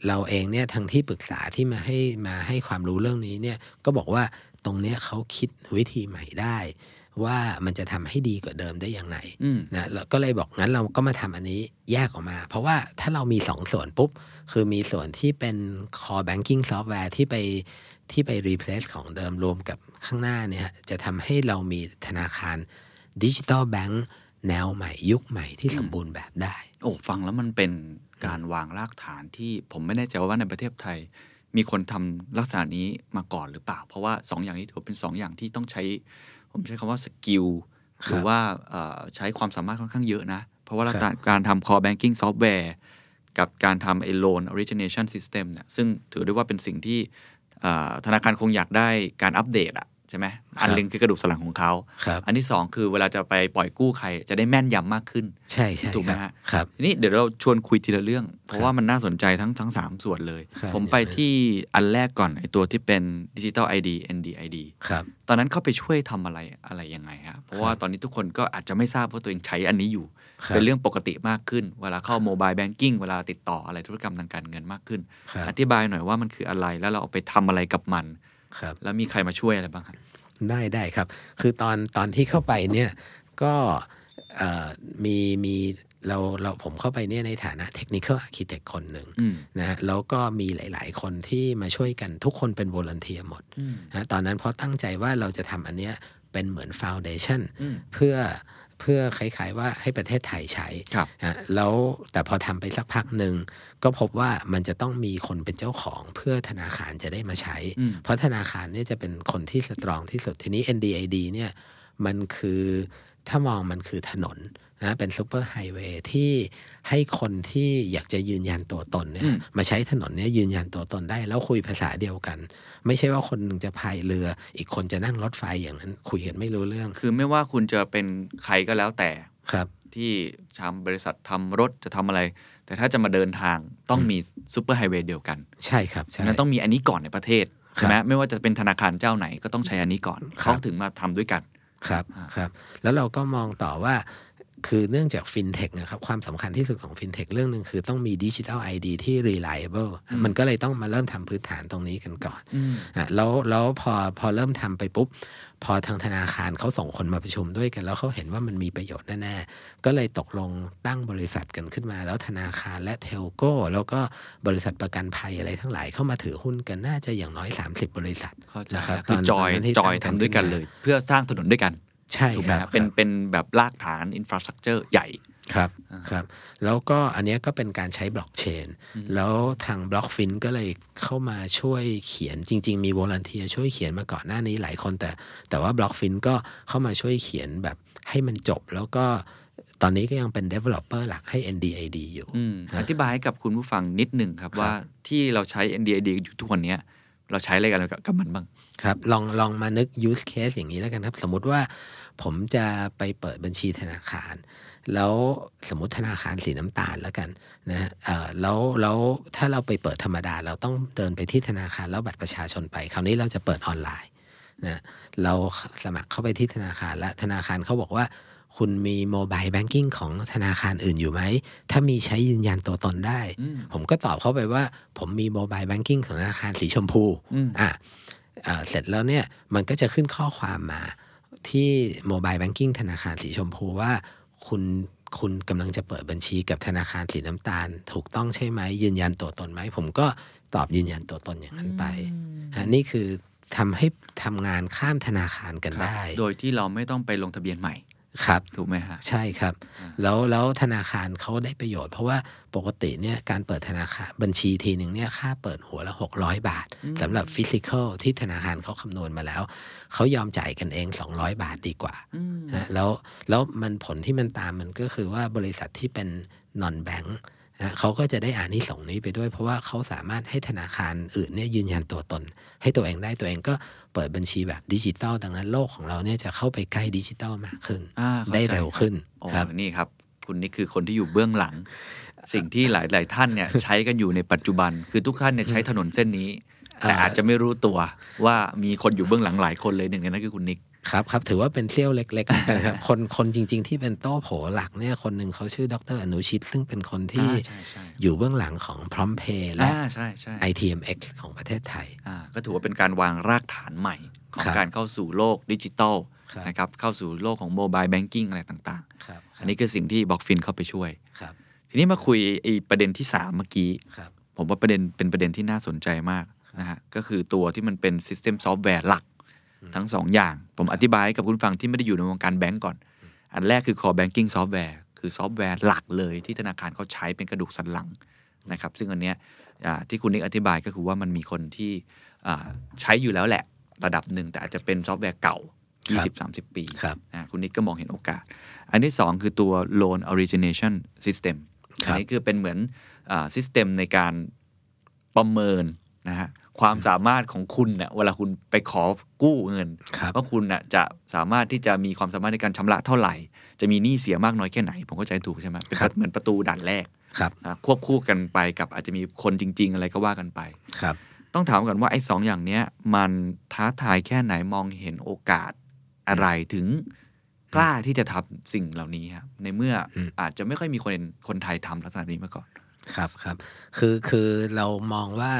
เอ่อเราเองเนี่ยทางที่ปรึกษาที่มาให้มาให้ความรู้เรื่องนี้เนี่ยก็บอกว่าตรงเนี้ยเขาคิดวิธีใหม่ได้ ว่ามันจะทำให้ดีกว่าเดิมได้ยังไงอืมนะแล้วก็เลยบอกงั้นเราก็มาทำอันนี้แยกออกมา เพราะว่าถ้าเรามีสองส่วนปุ๊บ คือมีส่วนที่เป็น core banking software ที่ไปที่ไป replace ของเดิมรวมกับข้างหน้าเนี่ยจะทำให้เรามีธนาคาร digital bank แนวใหม่ยุคใหม่ที่สมบูรณ์แบบได้ โอ้ฟังแล้วมันเป็น การวางรากฐานที่ผมไม่แน่ใจว่าในประเทศไทย มีคนทำลักษณะนี้มาก่อนหรือเปล่า เพราะว่าสองอย่างนี้ถือว่าเป็นสองอย่างที่ต้องใช้ ผมใช้คำว่า skill ครับหรือว่าเอ่อใช้ความสามารถค่อนข้างเยอะนะ เพราะว่าครับการทำ core banking software กับการทำไอ้ loan origination system เนี่ยซึ่งถือได้ว่าเป็นสิ่งที่เอ่อธนาคารคงอยากได้การอัปเดตอะ ใช่ไหมอันหนึงคือกระดูกสันหลังของเขาครับอันที่สองคือเวลาจะไปปล่อยกู้ใครจะได้แม่นยำมากขึ้น ใช่ใช่ถูกไหมครับฮะครับทีนี้เดี๋ยวเราชวนคุยทีละเรื่อง เพราะว่ามันน่าสนใจทั้งทั้งสามส่วนเลยครับผมไปที่อันแรกก่อนไอตัวที่เป็นดิจิตอล ID NDID ครับตอนนั้นเข้าไปช่วยทำอะไรอะไรยังไงฮะเพราะว่าครับตอนนี้ทุกคนก็อาจจะไม่ทราบว่าตัวเองใช้อันนี้อยู่ครับเป็นเรื่องปกติมากขึ้น เวลาเข้า mobile banking เวลาติดต่ออะไรธุรกรรมทางการเงินมากขึ้นครับอธิบายหน่อยว่ามันคืออะไรแล้วเราเอาไปทำอะไรกับมัน ครับแล้วมีใครมาช่วยอะไรบ้างครับได้ได้ครับ คือตอนตอนที่เข้าไปเนี่ยก็เอ่อมีมีเราเราผมเข้าไปเนี่ยในฐานะ technical architect คนหนึ่งอืมนะฮะแล้วก็มีหลาย ๆ คนที่มาช่วยกันทุกคนเป็น volunteer หมดอืมนะตอนนั้นเพราะตั้งใจว่าเราจะทำอันเนี้ยเป็นเหมือน foundation อืมเพื่อ เพื่อคล้ายๆว่าให้ประเทศไทยใช้ครับฮะแล้วแต่พอทำไปสักพักหนึ่งก็พบว่ามันจะต้องมีคนเป็นเจ้าของ เพื่อธนาคารจะได้มาใช้อืมเพราะธนาคารเนี่ยจะเป็นคนที่ strong ที่สุดทีนี้ NDID เนี่ยมันคือถ้ามองมันคือถนน นะเป็น superhighway ที่ให้คนที่อยากจะยืนยันตัวตนเนี่ยอืมมาใช้ถนนเนี่ยยืนยันตัวตนได้ แล้วคุยภาษาเดียวกัน ไม่ใช่ว่าคนหนึ่งจะพายเรือ อีกคนจะนั่งรถไฟอย่างนั้นคุยกันไม่รู้เรื่อง คือไม่ว่าคุณจะเป็นใครก็แล้วแต่ครับ ที่ทำบริษัททำรถจะทำอะไร แต่ถ้าจะมาเดินทางต้องมี superhighway เดียวกัน ใช่ครับใช่นั้นต้องมีอันนี้ก่อนในประเทศใช่ไหมไม่ว่าจะเป็นธนาคารเจ้าไหนก็ต้องใช้อันนี้ก่อนครับเขาถึงมาทำด้วยกันครับอ่าครับ แล้วเราก็มองต่อว่า คือเนื่องจากฟินเทคนะครับความสำคัญที่สุดของฟินเทคเรื่องหนึ่งคือต้องมี digital ID ที่ reliable มันก็เลยต้องมาเริ่มทำพื้นฐานตรงนี้กันก่อนอืมอะแล้วแล้วพอพอเริ่มทำไปปุ๊บ พอทางธนาคารเขาส่งคนมาประชุมด้วยกัน แล้วเขาเห็นว่ามันมีประโยชน์แน่ๆ ก็เลยตกลงตั้งบริษัทกันขึ้นมา แล้วธนาคารและ telco แล้วก็บริษัทประกันภัยอะไรทั้งหลายเข้ามาถือหุ้นกันน่าจะอย่างน้อย 30 บริษัทเข้าใจนะครับแล้วคือตอนจอยตอนนั้นที่จอยตั้งทำด้วยกันขึ้นมาเลย เพื่อสร้างถนนด้วยกัน ใช่ถูกไหมครับฮะเป็นครับเป็นแบบรากฐาน infrastructure ใหญ่ครับอ่าครับ แล้วก็อันเนี้ยก็เป็นการใช้บล็อกเชน แล้วทาง Blockfint ก็เลยเข้ามาช่วยเขียนจริง ๆ มี volunteer ช่วยเขียนมาก่อนหน้านี้หลายคน แต่แต่ว่า Blockfint ก็เข้ามาช่วยเขียนแบบให้มันจบ แล้วก็ตอนนี้ก็ยังเป็น developer หลักให้ NDID อยู่อืมอธิบายให้กับคุณผู้ฟังนิดหนึ่งครับครับว่าที่เราใช้ NDID อยู่ทุกวันเนี้ยเราใช้อะไรกันกับมันบ้าง ครับ ลองลองมานึก use case อย่างนี้แล้วกันครับ สมมุติว่า ผมจะไปเปิดบัญชีธนาคาร แล้วสมมติธนาคารสีน้ำตาลแล้วกันนะฮะเอ่อแล้วแล้วถ้าเราไปเปิดธรรมดา เราต้องเดินไปที่ธนาคารแล้วบัตรประชาชนไป คราวนี้เราจะเปิดออนไลน์นะเราสมัครเข้าไปที่ธนาคารและธนาคารเขาบอกว่าคุณมี mobile banking ของธนาคารอื่นอยู่ไหม ถ้ามีใช้ยืนยันตัวตนได้อืมผมก็ตอบเขาไปว่า ผมมี mobile banking ของธนาคารสีชมพูอืมอะเอ่อเสร็จแล้วเนี่ย มันก็จะขึ้นข้อความมา ที่ mobile banking ธนาคารสีชมพูว่าคุณคุณกำลังจะเปิดบัญชีกับธนาคารสีน้ำตาล ถูกต้องใช่ไหมยืนยันตัวตนไหม ผมก็ตอบยืนยันตัวตนอย่างนั้นไปฮะนี่คือทำให้ทำงานข้ามธนาคารกันได้ โดยที่เราไม่ต้องไปลงทะเบียนใหม่ ครับถูกไหมฮะใช่ครับอ่าแล้วแล้วธนาคารเขาได้ประโยชน์ เพราะว่าปกติเนี่ยการเปิดธนาคารบัญชีทีหนึ่งเนี่ยค่าเปิดหัวละ 600 บาทสำหรับ physical ที่ธนาคารเขาคำนวณมาแล้ว เขายอมจ่ายกันเอง 200 บาทดีกว่าอืมนะแล้วแล้วมันผลที่มันตามมันก็คือว่าบริษัทที่เป็น non-bank นะเขาก็จะได้อานิสงส์นี้ไปด้วย เพราะว่าเขาสามารถให้ธนาคารอื่นเนี่ยยืนยันตัวตน ให้ตัวเองได้ตัวเองก็ เปิดบัญชีแบบดิจิตอลดังนั้นโลกของเราเนี่ยจะเข้าไปใกล้ดิจิตอลมากขึ้นอ่าเข้าใจได้เร็วขึ้นโอ้ครับนี่ครับ คุณนี่คือคนที่อยู่เบื้องหลัง สิ่งที่หลาย ๆ ท่านเนี่ยใช้กันอยู่ในปัจจุบัน คือทุกท่านเนี่ยใช้ถนนเส้นนี้ แต่อ่าอาจจะไม่รู้ตัวว่ามีคนอยู่เบื้องหลังหลายคนเลยหนึ่งในนั้นคือคุณนิก ครับครับถือว่าเป็นเซี่ยวเล็กๆนะครับคนคนจริง ๆ ที่เป็นโต้โผหลักเนี่ยคนหนึ่งเขาชื่อดรอนุชิต ซึ่งเป็นคนที่อ่าใช่ใช่อยู่เบื้องหลังของพร้อมเพย์และอ่าใช่ใช่ ITMX ของประเทศไทยอ่าก็ถือว่าเป็นการวางรากฐานใหม่ ของครับการเข้าสู่โลกดิจิตอลครับนะครับเข้าสู่โลกของ mobile banking อะไรต่างครับๆอันนี้คือสิ่งที่ Blockfint เข้าไปช่วยครับทีนี้มาคุยไอ้ประเด็นที่ 3 เมื่อกี้ครับผมว่าประเด็นเป็นประเด็นที่น่าสนใจมากนะฮะก็คือตัวที่มันเป็น System Software หลัก ทั้ง2อย่าง ผมอธิบายให้กับคุณฟังที่ไม่ได้อยู่ในวงการแบงก์ก่อน อันแรกคือ Core Banking Software คือซอฟต์แวร์หลักเลยที่ธนาคารเขาใช้เป็นกระดูกสันหลังนะครับซึ่งอันเนี้ยอ่าที่คุณนิกอธิบายก็คือว่ามันมีคนที่อ่าใช้อยู่แล้วแหละระดับหนึ่งแต่อาจจะเป็นซอฟต์แวร์เก่า 20-30 ปีครับนะคุณนิกก็มองเห็นโอกาส อันที่ 2 คือตัว Loan Origination System ครับอันนี้คือเป็นเหมือน system ในการประเมินนะฮะ ความสามารถของคุณเนี่ยเวลาคุณไปขอกู้เงินครับว่าคุณน่ะจะสามารถที่จะมีความสามารถในการชำระเท่าไหร่ จะมีหนี้เสียมากน้อยแค่ไหน ผมเข้าใจถูกใช่ไหมเป็นครับเหมือนประตูด่านแรกครับนะควบคู่กันไปกับอาจจะมีคนจริง ๆ อะไรก็ว่ากันไปครับ ต้องถามก่อนว่าไอ้สองอย่างเนี้ยมันท้าทายแค่ไหนมองเห็นโอกาสอะไรถึงกล้าที่จะทำสิ่งเหล่านี้ครับในเมื่ออมอาจจะไม่ค่อยมีคนคนไทยทำลักษณะนี้มาก่อน ครับครับ คือคือเรามองว่า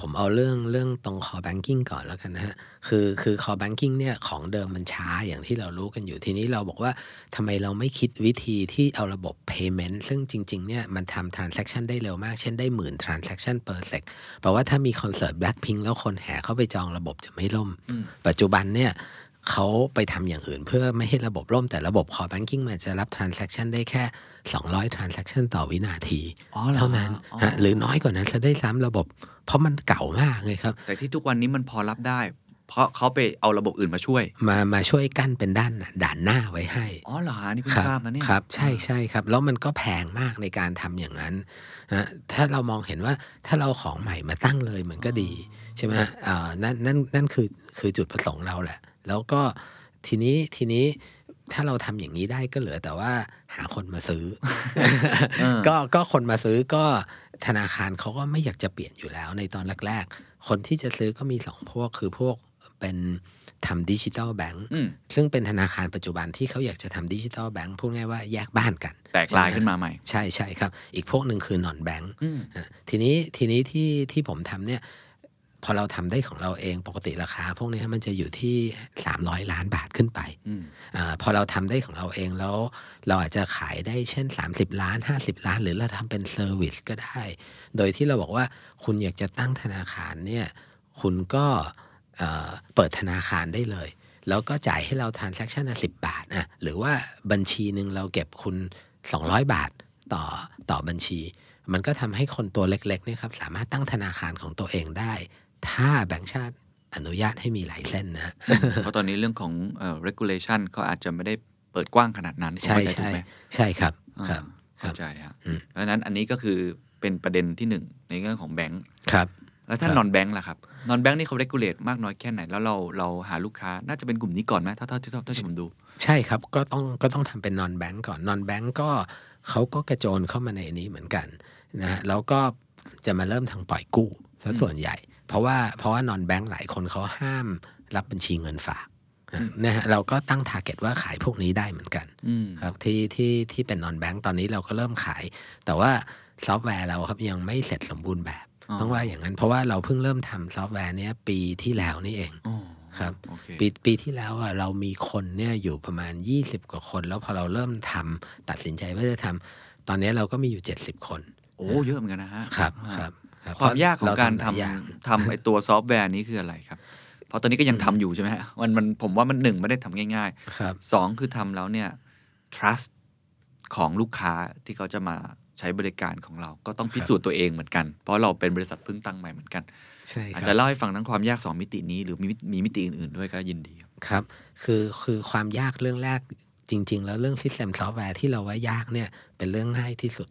ผมเอาเรื่องเรื่องตรง core banking ก่อนแล้วกันนะฮะ คือคือ core banking เนี่ยของเดิมมันช้าอย่างที่เรารู้กันอยู่ทีนี้เราบอกว่าทำไมเราไม่คิดวิธีที่เอาระบบ payment ซึ่งจริง ๆ เนี่ยมันทำ transaction ได้เร็วมาก เช่นได้หมื่น transaction per sec แปลว่าถ้ามีคอนเสิร์ต Blackpink แล้วคนแห่เข้าไปจองระบบจะไม่ล่มอืมปัจจุบันเนี่ย เขาไปทำอย่างอื่น เพื่อไม่ให้ระบบล่มแต่ระบบ core banking มันจะรับ transaction ได้แค่ 200 transaction ต่อวินาทีอ๋อเหรอเท่านั้นอ๋อฮะหรือน้อยกว่านั้นจะได้ซ้ำระบบ เพราะมันเก่ามากเลยครับ แต่ที่ทุกวันนี้มันพอรับได้ เพราะเขาไปเอาระบบอื่นมาช่วย มามาช่วยกั้นเป็นด้านด่านหน้าไว้ให้ อ๋อเหรอฮะนี่เพิ่คงรัทราบนะเนี่ยครับใช่ใช่ครับ แล้วมันก็แพงมากในการทำอย่างนั้นนะถ้าเรามองเห็นว่าถ้าเราของใหม่มาตั้งเลยมันก็ดีใช่ไหมเอ่อนั่นนั่นนั่นคือคือจุดประสงค์เราแหละ แล้วก็ทีนี้ทีนี้ถ้าเราทำอย่างนี้ได้ก็เหลือแต่ว่าหาคนมาซื้อเออก็ก็คนมาซื้อก็ธนาคารเขาก็ไม่อยากจะเปลี่ยนอยู่แล้วในตอนแรก ๆ คนที่จะซื้อก็มีสองพวกคือพวกเป็นทำดิจิ t a ลแบงค์อืมซึ่งเป็นธนาคารปัจจุบันที่เขาอยากจะทำดิจิ t a ลแบงค์พูดง่ายว่าแยกบ้านกัน แตกลายขึ้นมาใหม่ ใช่ใช่ครับ อีกพวกหนึ่งคือ non-bank อืมอะทีนี้ทีนี้ที่ที่ผมทำเนี่ย พอเราทำได้ของเราเองปกติราคาพวกเนี้ยมันจะอยู่ที่ 300 ล้านบาทขึ้นไปอืมอาพอเราทำได้ของเราเองแล้ว เราอาจจะขายได้เช่น 30 ล้าน 50 ล้าน หรือเราทำเป็น service ก็ได้ โดยที่เราบอกว่าคุณอยากจะตั้งธนาคารเนี่ยคุณก็เอ่อเปิดธนาคารได้เลย แล้วก็จ่ายให้เรา transaction ละ10บาทอะหรือว่าบัญชีหนึ่งเราเก็บคุณ 200 บาทต่อต่อบัญชี มันก็ทำให้คนตัวเล็กๆเนี่ยครับสามารถตั้งธนาคารของตัวเองได้ ถ้าแบงก์ชาติอนุญาตให้มีหลายเส้นนะ เพราะตอนนี้เรื่องของเอ่อ regulation เขาอาจจะไม่ได้เปิดกว้างขนาดนั้นผมใช่เข้าจถูใช่กไหมใช่ครับอ่าครับครัเข้าบใจฮะอืมเพราะฉะนั้นอันนี้ก็คือเป็นประเด็นที่หนึ่งในเรื่องของแบงก์ครับ แล้วถ้าครับนอนแบงก์ล่ะครับ นอนแบงก์นี่เขาเรกูเลตมากน้อยแค่ไหน แล้วเราเราหาลูกค้าน่าจะเป็นกลุ่มนี้ก่อนไหมถ้าเท่าที่เท่าที่ผมดู ใช่ครับก็ต้องก็ต้องทำเป็นนอนแบงก์ก่อนนอนแบงก์ก็เขาก็กระโจนเข้ามาในนี้เหมือนกันนะฮะแล้วก็จะมาเริ่มทางปล่อยกู้ซะส่วนใหญ่ เพราะว่าเพราะว่านอนแบงก์หลายคนเขาห้ามรับบัญชีเงินฝากนะนะฮะเราก็ตั้ง target ว่าขายพวกนี้ได้เหมือนกันอืมครับที่ที่ที่เป็น non-bank ตอนนี้เราก็เริ่มขาย แต่ว่าซอฟต์แวร์เราครับยังไม่เสร็จสมบูรณ์แบบอ๋อต้องว่าอย่างนั้น เพราะว่าเราเพิ่งเริ่มทำซอฟต์แวร์เนี้ยปีที่แล้วนี่เองอ๋อครับโอเคปีปีที่แล้วอะเรามีคนเนี่ยอยู่ประมาณ 20 กว่าคน แล้วพอเราเริ่มทำตัดสินใจว่าจะทำตอนนี้เราก็มีอยู่ 70 คน โอ้เยอะเหมือนกันนะฮะครับอ่าครับรับ ความยากของการทำหลยอย่างทำไอตัวซอฟต์แวร์นี้คืออะไรครับ เพราะตอนนี้ก็ยังทำอยู่ใช่ไหมฮะมันมันผมว่ามันหนึ่งไม่ได้ทำง่ายครับๆสองคือทำแล้วเนี่ย trust ของลูกค้าที่เขาจะมาใช้บริการของเราก็ต้องพิสูจน์ตัวเองเหมือนกัน เพราะเราเป็นบริษัทเพิ่งตั้งใหม่เหมือนกันใช่คอาจรัจะบเล่าให้ฟังทั้งความยากสองมิตินี้หรือมีมีมิติอื่นๆด้วยก็ยินดีครับครับ คือคือความยากเรื่องแรกจริง ๆ แล้วเรื่อง System Software ที่เราว่ายากเนี่ยเป็นเรื่องง่ายที่สุด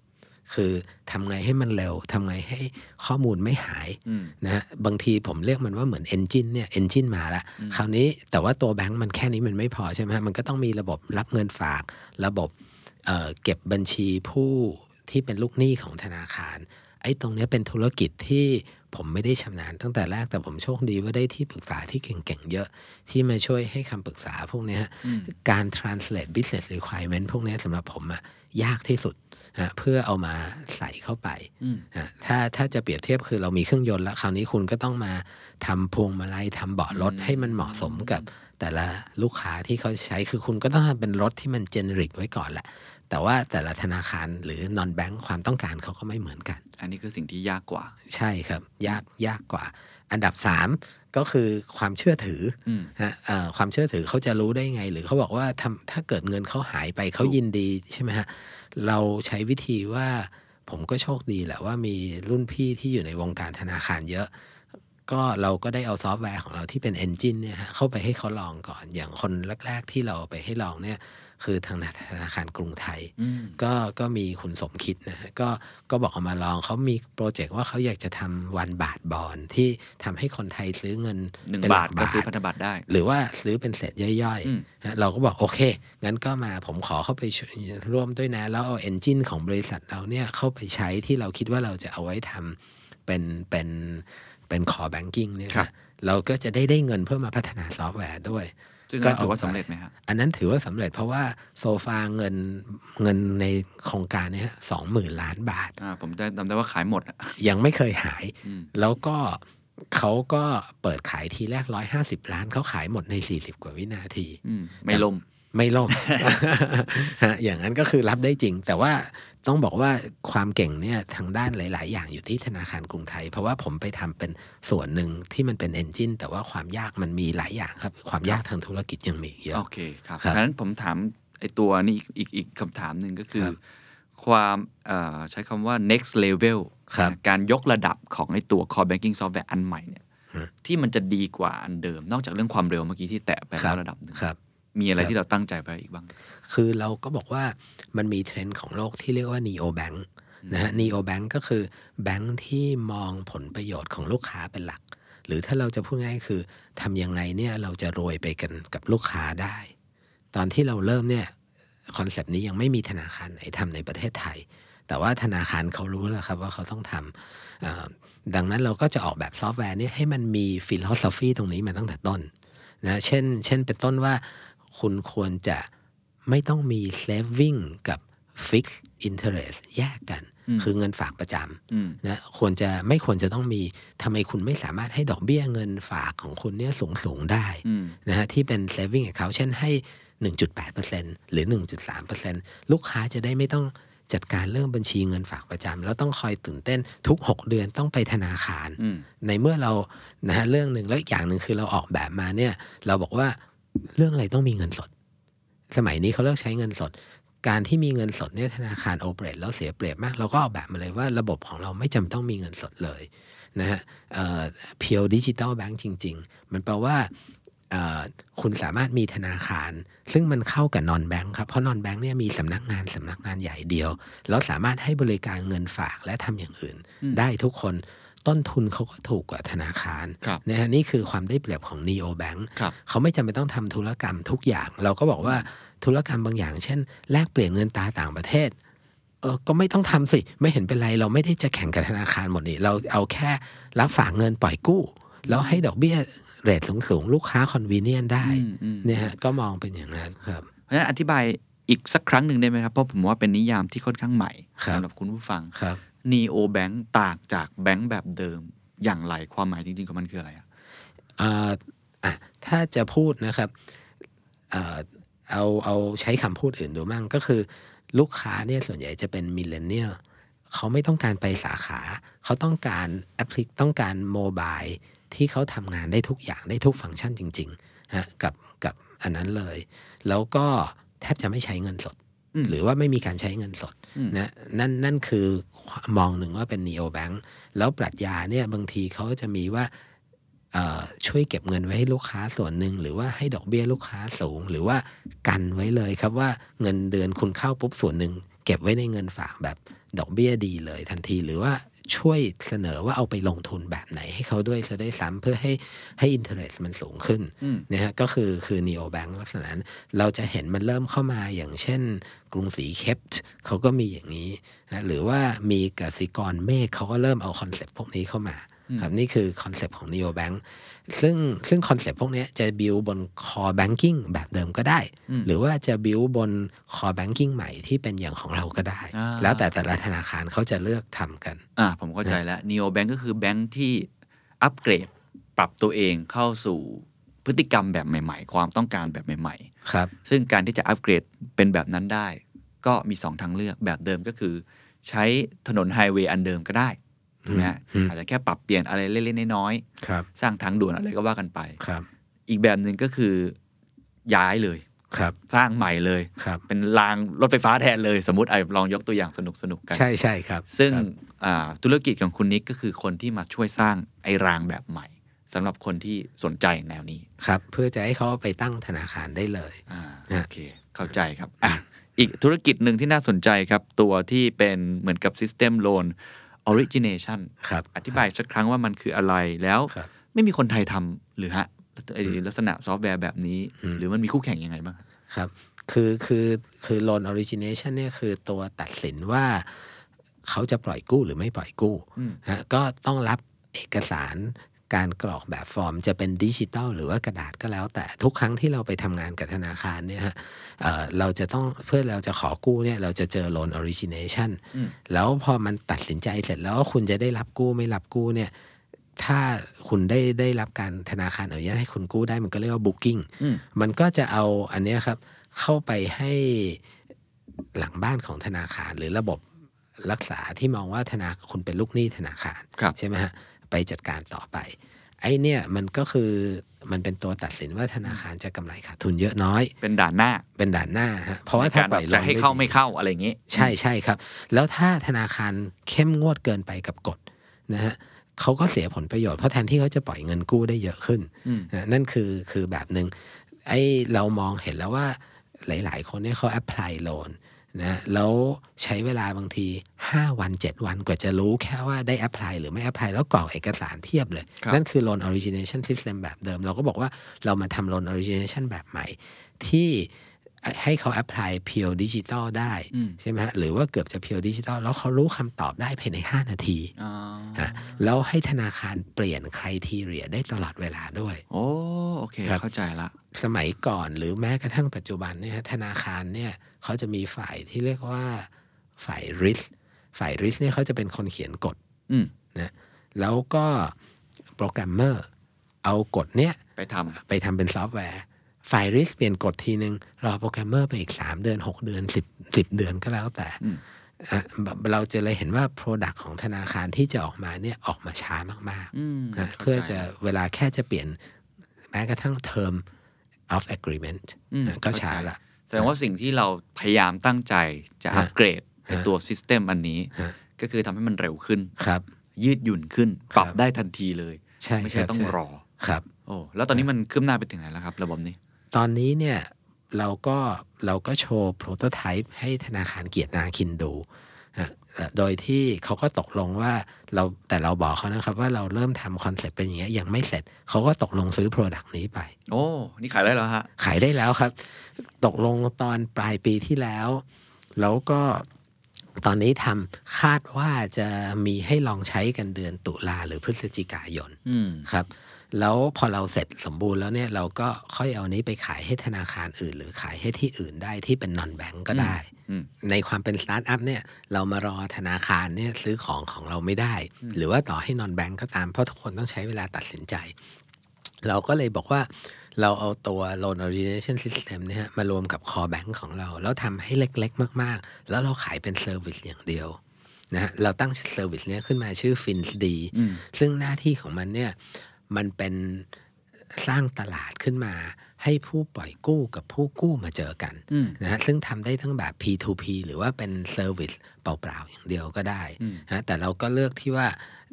คือทำไงให้มันเร็วทำไงให้ข้อมูลไม่หายอืมนะฮะบางทีผมเรียกมันว่าเหมือน Engine เนี่ย Engine มาละอืมคราวนี้แต่ว่าตัวแบงก์มันแค่นี้มันไม่พอใช่ไหมฮะมันก็ต้องมีระบบรับเงินฝาก ระบบเอ่อเก็บบัญชีผู้ที่เป็นลูกหนี้ของธนาคาร ไอ้ตรงเนี้ยเป็นธุรกิจที่ผมไม่ได้ชำนาญตั้งแต่แรกแต่ผมโชคดีว่าได้ที่ปรึกษาที่เก่งๆเยอะ ที่มาช่วยให้คำปรึกษาพวกเนี้ยอืมการ translate business requirement พวกเนี้ยสำหรับผมอะยากที่สุดฮะ เพื่อเอามาใส่เข้าไปอืมฮะถ้าถ้าจะเปรียบเทียบคือเรามีเครื่องยนต์แล้วคราวนี้คุณก็ต้องมาทำพวงมาลัยทำเบาะรถอืมให้มันเหมาะสมกับแต่ละลูกค้าที่เขาใช้คือคุณก็ต้องทำเป็นรถที่มันเจเนริกไว้ก่อนแหละแต่ว่าแต่ละธนาคารหรือ non bank ความต้องการเขาก็ไม่เหมือนกัน อันนี้คือสิ่งที่ยากกว่า ใช่ครับ ยากยากกว่า อันดับสามก็คือความเชื่อถืออืมฮะเอ่อความเชื่อถือเขาจะรู้ได้ไง หรือเขาบอกว่าทำถ้าเกิดเงินเขาหายไปเขาถูกยินดีใช่ไหมฮะ เราใช้วิธีว่าผมก็โชคดีแหละว่ามีรุ่นพี่ที่อยู่ในวงการธนาคารเยอะ ก็เราก็ได้เอาซอฟต์แวร์ของเราที่เป็น Engine เนี่ยเข้าไปให้เขาลองก่อน อย่างคนแรก ๆ ที่เราไปให้ลองเนี่ย คือทางธนาคารกรุงไทยอืมก็ก็มีคุณสมคิดนะฮะก็ก็บอกเอามาลองเขามีโปรเจกต์ว่าเขาอยากจะทำวันบาทบอลที่ทำให้คนไทยซื้อเงินหนึ่งเป็หบาลัทก็ซื้อพันธบัตรได้ หรือว่าซื้อเป็นเศษย่อยอืมๆฮะเราก็บอกโอเค งั้นก็มาผมขอเข้าไปช่วยร่วมด้วยนะ แล้วเอา engine ของบริษัทเราเนี่ยเข้าไปใช้ที่เราคิดว่าเราจะเอาไว้ทำเป็นเป็นเป็น core banking เนี่ยครับนะเราก็จะได้ได้เงินเพื่อมาพัฒนาซอฟต์แวร์ด้วย ซึ่งก็ก็ถือว่าเอาไปสำเร็จไหมฮะอันนั้นถือว่าสำเร็จเพราะว่าโซฟาเงินเงินในโครงการเนี้ยสองหมื่นล้านบาทอ่าผมได้จำได้ว่าขายหมดอะยังไม่เคยหายอืมแล้วก็เขาก็เปิดขายทีแรกร้อยห้าสิบล้านเขาขายหมดในสี่สิบกว่าวินาทีอืมไม่ล่มไม่ล่มฮะอย่างนั้นก็คือรับได้จริง แต่ว่า ต้องบอกว่าความเก่งเนี่ยทางด้านหลาย ๆ อย่างอยู่ที่ธนาคารกรุงไทย เพราะว่าผมไปทำเป็นส่วนหนึ่งที่มันเป็นเอนจินแต่ว่าความยากมันมีหลายอย่างครับ ความยากทางธุรกิจยังมีอีกเยอะโอเคครับครับเพราะฉะนั้นผมถามไอตัวนี้อีกอีกอีกคำถามหนึ่งก็คือครับความเอ่อใช้คำว่า next level ครับนะการยกระดับของไอตัว core banking software อันใหม่เนี่ยฮะที่มันจะดีกว่าอันเดิม นอกจากเรื่องความเร็วเมื่อกี้ที่แตะไปครัแล้วบระดับหนึ่งครับมีอะไรครับที่เราตั้งใจไปอีกบ้าง คือเราก็บอกว่ามันมีเทรนด์ของโลกที่เรียกว่า neo bank นะฮะ neo bank ก็คือแบงค์ที่มองผลประโยชน์ของลูกค้าเป็นหลัก หรือถ้าเราจะพูดง่ายๆคือทำยังไงเนี่ยเราจะรวยไปกันกับลูกค้าได้ ตอนที่เราเริ่มเนี่ยคอนเซปต์นี้ยังไม่มีธนาคารไหนทำในประเทศไทย แต่ว่าธนาคารเขารู้แล้วครับว่าเขาต้องทำเอ่อดังนั้นเราก็จะออกแบบซอฟต์แวร์เนี่ยให้มันมี philosophy ตรงนี้มาตั้งแต่ต้นนะเช่น เช่นเป็นต้นว่าคุณควรจะ ไม่ต้องมี saving กับ fixed interest แยกกันอืมคือเงินฝากประจำอืมนะควรจะไม่ควรจะต้องมีทำไมคุณไม่สามารถให้ดอกเบี้ยเงินฝากของคุณเนี่ยสูงสูงๆได้อืมนะฮะที่เป็น saving account เช่นให้ 1.8%หรือ 1.3%ลูกค้าจะได้ไม่ต้องจัดการเรื่องบัญชีเงินฝากประจำแล้วต้องคอยตื่นเต้นทุก 6 เดือนต้องไปธนาคารอืมในเมื่อเรานะฮะเรื่องหนึ่งแล้วอีกอย่างหนึ่งคือเราออกแบบมาเนี่ย เราบอกว่าเรื่องอะไรต้องมีเงินสด สมัยนี้เขาเลิกใช้เงินสด การที่มีเงินสดเนี่ยธนาคารโอเปเรตแล้วเสียเปรียบมาก เราก็ออกแบบมาเลยว่าระบบของเราไม่จำต้องมีเงินสดเลยนะฮะเอ่อ pure digital bank จริง ๆ มันแปลว่าเอ่อคุณสามารถมีธนาคาร ซึ่งมันเข้ากับนอนแบงค์ครับ เพราะนอนแบงค์เนี่ยมีสำนักงานสำนักงานใหญ่เดียว แล้วสามารถให้บริการเงินฝากและทำอย่างอื่น ได้ทุกคน ต้นทุนเขาก็ถูกกว่าธนาคารครับนะฮะนี่คือความได้เปรียบของ neo bank ครับเขาไม่จำเป็นต้องทำธุรกรรมทุกอย่าง เราก็บอกว่าธุรกรรมบางอย่าง เช่น แลกเปลี่ยนเงินตราต่างประเทศเออก็ไม่ต้องทำสิ ไม่เห็นเป็นไร เราไม่ได้จะแข่งกับธนาคารหมดนี่ เราเอาแค่รับฝากเงินปล่อยกู้ แล้วให้ดอกเบี้ยเรทสูงๆ ลูกค้าคอนเวเนียนได้อืมอืมเนี่ยฮะก็มองเป็นอย่างนั้นครับ เพราะฉะนั้นอธิบายอีกสักครั้งหนึ่งได้ไหมครับ เพราะผมว่าเป็นนิยามที่ค่อนข้างใหม่ครับสำหรับคุณผู้ฟังครับ neo bank ต่างจากแบงก์แบบเดิมอย่างไรความหมายจริงๆของมันคืออะไรอะถ้าจะพูดนะครับเอ่อเอาเอาใช้คำพูดอื่นดูมั่งก็คือ ลูกค้าเนี่ยส่วนใหญ่จะเป็นมิเลเนียลเขาไม่ต้องการไปสาขา เขาต้องการแอปพลิต้องการโมบายที่เขาทำงานได้ทุกอย่างได้ทุกฟังก์ชันจริงๆฮะกับกับอันนั้นเลย แล้วก็แทบจะไม่ใช้เงินสด หรือว่าไม่มีการใช้เงินสดอืมนะนั่นนั่นคือมองหนึ่งว่าเป็น neo bank แล้วปรัชญาเนี่ยบางทีเขาจะมีว่าเอ่อช่วยเก็บเงินไว้ให้ลูกค้าส่วนหนึ่ง หรือว่าให้ดอกเบี้ยลูกค้าสูง หรือว่ากันไว้เลยครับว่าเงินเดือนคุณเข้าปุ๊บส่วนหนึ่ง เก็บไว้ในเงินฝากแบบดอกเบี้ยดีเลยทันที หรือว่า ช่วยเสนอว่าเอาไปลงทุนแบบไหนให้เขาด้วยจะได้ทำเพื่อให้ให้ interest มันสูงขึ้นอืมนะฮะก็คือคือ neo bank ลักษณะนั้นเราจะเห็นมันเริ่มเข้ามาอย่างเช่น กรุงศรี Kept เขาก็มีอย่างนี้นะหรือว่ามีกสิกร MAKE เขาก็เริ่มเอาคอนเซปต์พวกนี้เข้ามา ครับนี่คือคอนเซปต์ของ neo bank ซึ่งซึ่งคอนเซปต์พวกเนี้ยจะ build บน core banking แบบเดิมก็ได้อืมหรือว่าจะ build บน core banking ใหม่ที่เป็นอย่างของเราก็ได้อ่าแล้วแต่แต่ละธนาคารเขาจะเลือกทำกัน อ่าผมเข้าใจแล้ว neo bank ก็คือแบงก์ที่อัปเกรดปรับตัวเองเข้าสู่พฤติกรรมแบบใหม่ ๆ ความต้องการแบบใหม่ ๆ ครับ ซึ่งการที่จะอัปเกรดเป็นแบบนั้นได้ ก็มีสองทางเลือกแบบเดิมก็คือ ใช้ถนนไฮเวย์อันเดิมก็ได้ ถูกไหมฮะอืมอาจจะแค่ปรับเปลี่ยนอะไรเล็กๆน้อยครับๆสร้างทางด่วนอะไรก็ว่ากันไปครับ อีกแบบหนึ่งก็คือย้ายเลยครับ สร้างใหม่เลยครับเป็นรางรถไฟฟ้าแทนเลย สมมติไอ้ลองยกตัวอย่างสนุกๆกัน ใช่ใช่ครับ ซึ่งครับอ่าธุรกิจของคุณนิกก็คือคนที่มาช่วยสร้างไอ้รางแบบใหม่สำหรับคนที่สนใจแนวนี้ครับ เพื่อจะให้เขาไปตั้งธนาคารได้เลยอ่าฮะโอเค เข้าใจครับอะอีกธุรกิจหนึ่งที่น่าสนใจครับ ตัวที่เป็นเหมือนกับ System Loan Origination ครับอธิบายสักครั้งว่ามันคืออะไรแล้วครับไม่มีคนไทยทำหรือฮะไอ้ลักษณะซอฟต์แวร์แบบนี้อืมหรือมันมีคู่แข่งยังไงบ้างครับ คือคือคือ loan origination เนี่ยคือตัวตัดสินว่าเขาจะปล่อยกู้หรือไม่ปล่อยกู้อืมฮะก็ต้องรับเอกสาร การกรอกแบบฟอร์มจะเป็นดิจิตอลหรือว่ากระดาษก็แล้ว แต่ทุกครั้งที่เราไปทำงานกับธนาคารเนี่ยฮะเอ่อเราจะต้องเพื่อเราจะขอกู้เนี่ยเราจะเจอ loan origination อืมแล้วพอมันตัดสินใจเสร็จแล้วว่าคุณจะได้รับกู้ไม่รับกู้เนี่ยถ้าคุณได้ได้รับการธนาคารอนุญาตให้คุณกู้ได้มันก็เรียกว่า booking อืมมันก็จะเอาอันเนี้ยครับเข้าไปให้หลังบ้านของธนาคารหรือระบบรักษาที่มองว่าธนาคุณเป็นลูกหนี้ธนาคารครับใช่ไหมฮะ ไปจัดการต่อไป ไอ้เนี่ยมันก็คือมันเป็นตัวตัดสินว่าธนาคารจะกำไรขาดทุนเยอะน้อย เป็นด่านหน้า เป็นด่านหน้าฮะเพราะว่าในถ้าการปแบล่อยบลจะงให้เข้าดีไม่เข้าอะไรอย่างนี้ ใช่ใช่ครับ แล้วถ้าธนาคารเข้มงวดเกินไปกับกฎนะฮะเขาก็เสียผลประโยชน์เพราะแทนที่เขาจะปล่อยเงินกู้ได้เยอะขึ้นอืมนะนั่นคือคือแบบหนึ่งไอ้เรามองเห็นแล้วว่าหลาย ๆ คนเนี่ยเขา apply loan นะแล้วใช้เวลาบางที 5 วัน 7 วันกว่าจะรู้แค่ว่าได้ apply หรือไม่ apply แล้วกรอกเอกสารเพียบเลยครับนั่นคือ loan origination system แบบเดิม เราก็บอกว่าเรามาทำ loan origination แบบใหม่ ที่ ให้เขา apply pure digital ได้อืมใช่ไหมฮะหรือว่าเกือบจะ pure digital แล้วเขารู้คำตอบได้ภายใน 5 นาทีอ๋อฮะแล้วให้ธนาคารเปลี่ยน criteria ได้ตลอดเวลาด้วย โอ้โอเคครับเข้าใจละ สมัยก่อนหรือแม้กระทั่งปัจจุบันเนี่ยฮะธนาคารเนี่ยเขาจะมีฝ่ายที่เรียกว่าฝ่าย risk ฝ่าย risk เนี่ยเขาจะเป็นคนเขียนกฎอืมนะแล้วก็โปรแกรมเมอร์เอากฎเนี้ยไปทำไปทำเป็นซอฟต์แวร์ ฝ่าย risk เปลี่ยนกฎทีนึงรอโปรแกรมเมอร์ไปอีก 3 เดือน 6 เดือน 10 10 เดือนก็แล้วแต่อืมอะเราจะเลยเห็นว่า Product ของธนาคารที่จะออกมาเนี่ยออกมาช้ามากอืมๆนะข้าเพื่อใจจะละเวลาแค่จะเปลี่ยนแม้กระทั่ง term of agreement อืมนะก็เข้าใจช้าละแสดงว่าสิ่งที่เราพยายามตั้งใจจะฮะอัปเกรดในฮะตัวซิสเต็มอันนี้ฮะก็คือทำให้มันเร็วขึ้นครับยืดหยุ่นขึ้นครับปรับได้ทันทีเลยใช่ไม่ใช่ครับต้องใช่รอครับโโอ้แล้วตอนนี้มันคืบหน้าไปถึงไหนแล้วครับ ระบบนี้ ตอนนี้เนี่ยเราก็เราก็โชว์ prototype ให้ธนาคารเกียรตินาคินดูฮะเอ่อโดยที่เขาก็ตกลงว่าเราแต่เราบอกเขานะครับว่าเราเริ่มทำคอนเซ็ปต์เป็นอย่างเงี้ยยังไม่เสร็จ เขาก็ตกลงซื้อ product นี้ไป โอ้ นี่ขายได้แล้วฮะ ขายได้แล้วครับ ตกลงตอนปลายปีที่แล้ว แล้วก็ตอนนี้ทำคาดว่าจะมีให้ลองใช้กันเดือนตุลาหรือพฤศจิกายนอืมครับ แล้วพอเราเสร็จสมบูรณ์แล้วเนี่ยเราก็ค่อยเอานี้ไปขายให้ธนาคารอื่น หรือขายให้ที่อื่นได้ที่เป็นนอนแบงก์ก็ได้อืมในความเป็นสตาร์ทอัพเนี่ยเรามารอธนาคารเนี่ยซื้อของของเราไม่ได้ หรือว่าต่อให้นอนแบงก์ก็ตามเพราะทุกคนต้องใช้เวลาตัดสินใจ เราก็เลยบอกว่าเราเอาตัว loan origination system เนี่ยฮะมารวมกับ core bank ของเรา แล้วทำให้เล็กๆ มากๆ แล้วเราขายเป็น service อย่างเดียวนะฮะเราตั้ง service เนี้ยขึ้นมาชื่อ FinSD อืมซึ่งหน้าที่ของมันเนี่ย มันเป็นสร้างตลาดขึ้นมา ให้ผู้ปล่อยกู้กับผู้กู้มาเจอกันอืมนะฮะซึ่งทำได้ทั้งแบบ P2P หรือว่าเป็น Service เปล่าๆ อย่างเดียวก็ได้อืมนะแต่เราก็เลือกที่ว่า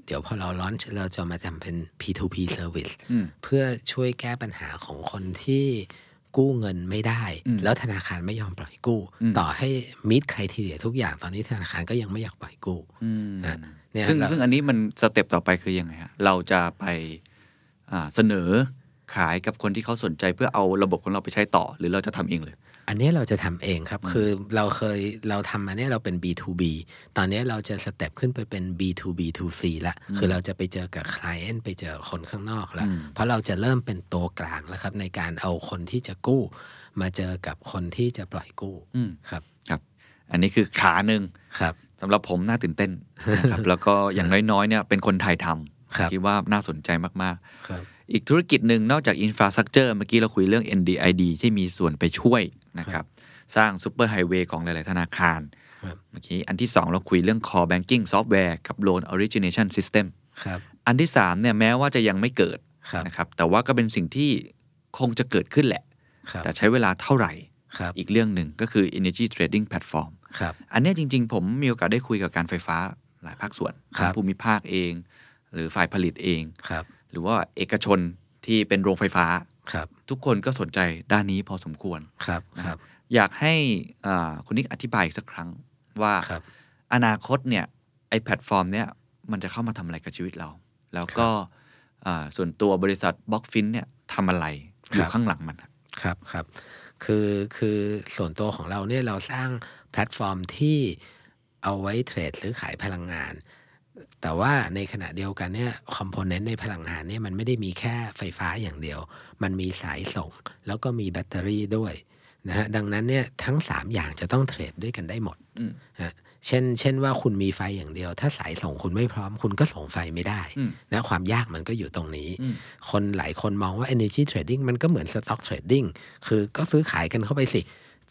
เดี๋ยวพอเราล้อนเราจะมาทำเป็น P2P Service อืมเพื่อช่วยแก้ปัญหาของคนที่กู้เงินไม่ได้อืมแล้วธนาคารไม่ยอมปล่อยกู้อืมต่อให้มิดใครทีเดียทุกอย่างตอนนี้ธนาคารก็ยังไม่อยากปล่อยกู้อืมฮะเนี่ยซึ่งเราซึ่งอันนี้มันสเต็ปต่อไปคือยังไงฮะเราจะไปอ่า เสนอขายกับคนที่เขาสนใจเพื่อเอาระบบของเราไปใช้ต่อ หรือเราจะทำเองเลย อันนี้เราจะทำเองครับ คือเราเคยเราทำอันนี้เราเป็น B2B ตอนนี้เราจะสเต็ปขึ้นไปเป็น B2B2C ละคือเราจะไปเจอกับ client ไปเจอคนข้างนอกแล้วอืมเพราะเราจะเริ่มเป็นตัวกลางแล้วครับ ในการเอาคนที่จะกู้ มาเจอกับคนที่จะปล่อยกู้อืมครับครับ อันนี้คือขาหนึ่งครับสำหรับผมน่าตื่นเต้นนะครับแล้วก็อย่างน้อยๆเนี่ยเป็นคนไทยทำครับ คิดว่าน่าสนใจมากครับๆอีกธุรกิจหนึ่งนอกจาก infrastructure เมื่อกี้เราคุยเรื่อง NDID ที่มีส่วนไปช่วยนะครับ สร้างซูเปอร์ไฮเวย์ของหลาย ๆ ธนาคารครับเมื่อกี้อันที่ 2 เราคุยเรื่อง Core Banking Software กับ Loan Origination System ครับอันที่3เนี่ยแม้ว่าจะยังไม่เกิดครับนะครับแต่ว่าก็เป็นสิ่งที่คงจะเกิดขึ้นแหละครับแต่ใช้เวลาเท่าไหร่ครับอีกเรื่องหนึ่งก็คือ Energy Trading Platform ครับอันเนี้ยจริง ๆ ผมมีโอกาสได้คุยกับการไฟฟ้าหลายภาคส่วนครับทั้งภูมิภาคเอง หรือฝ่ายผลิตเองครับ หรือว่าเอกชนที่เป็นโรงไฟฟ้าครับ ทุกคนก็สนใจด้านนี้พอสมควรครับนะคครัรับบอยากให้อ่าคุณนิกอธิบายอีกสักครั้งว่าครับอนาคตเนี่ยไอ้แพลตฟอร์มเนี่ยมันจะเข้ามาทำอะไรกับชีวิตเรา แล้วก็อ่าส่วนตัวบริษัท Blockfint เนี่ยทำอะไรอครัยู่บข้างหลังมันครับครับครับคือคือส่วนตัวของเราเนี่ยเราสร้างแพลตฟอร์มที่เอาไว้เทรดซื้อขายพลังงาน แต่ว่าในขณะเดียวกันเนี่ย component ในพลังงานเนี่ยมันไม่ได้มีแค่ไฟฟ้าอย่างเดียว มันมีสายส่ง แล้วก็มีแบตเตอรี่ด้วยนะฮะดังนั้นเนี่ยทั้ง 3 อย่างจะต้องเทรดด้วยกันได้หมดอืมฮะเช่น เช่นว่าคุณมีไฟอย่างเดียว ถ้าสายส่งคุณไม่พร้อม คุณก็ส่งไฟไม่ได้อืมนะความยากมันก็อยู่ตรงนี้อืมคนหลายคนมองว่า energy trading มันก็เหมือน stock trading คือก็ซื้อขายกันเข้าไปสิ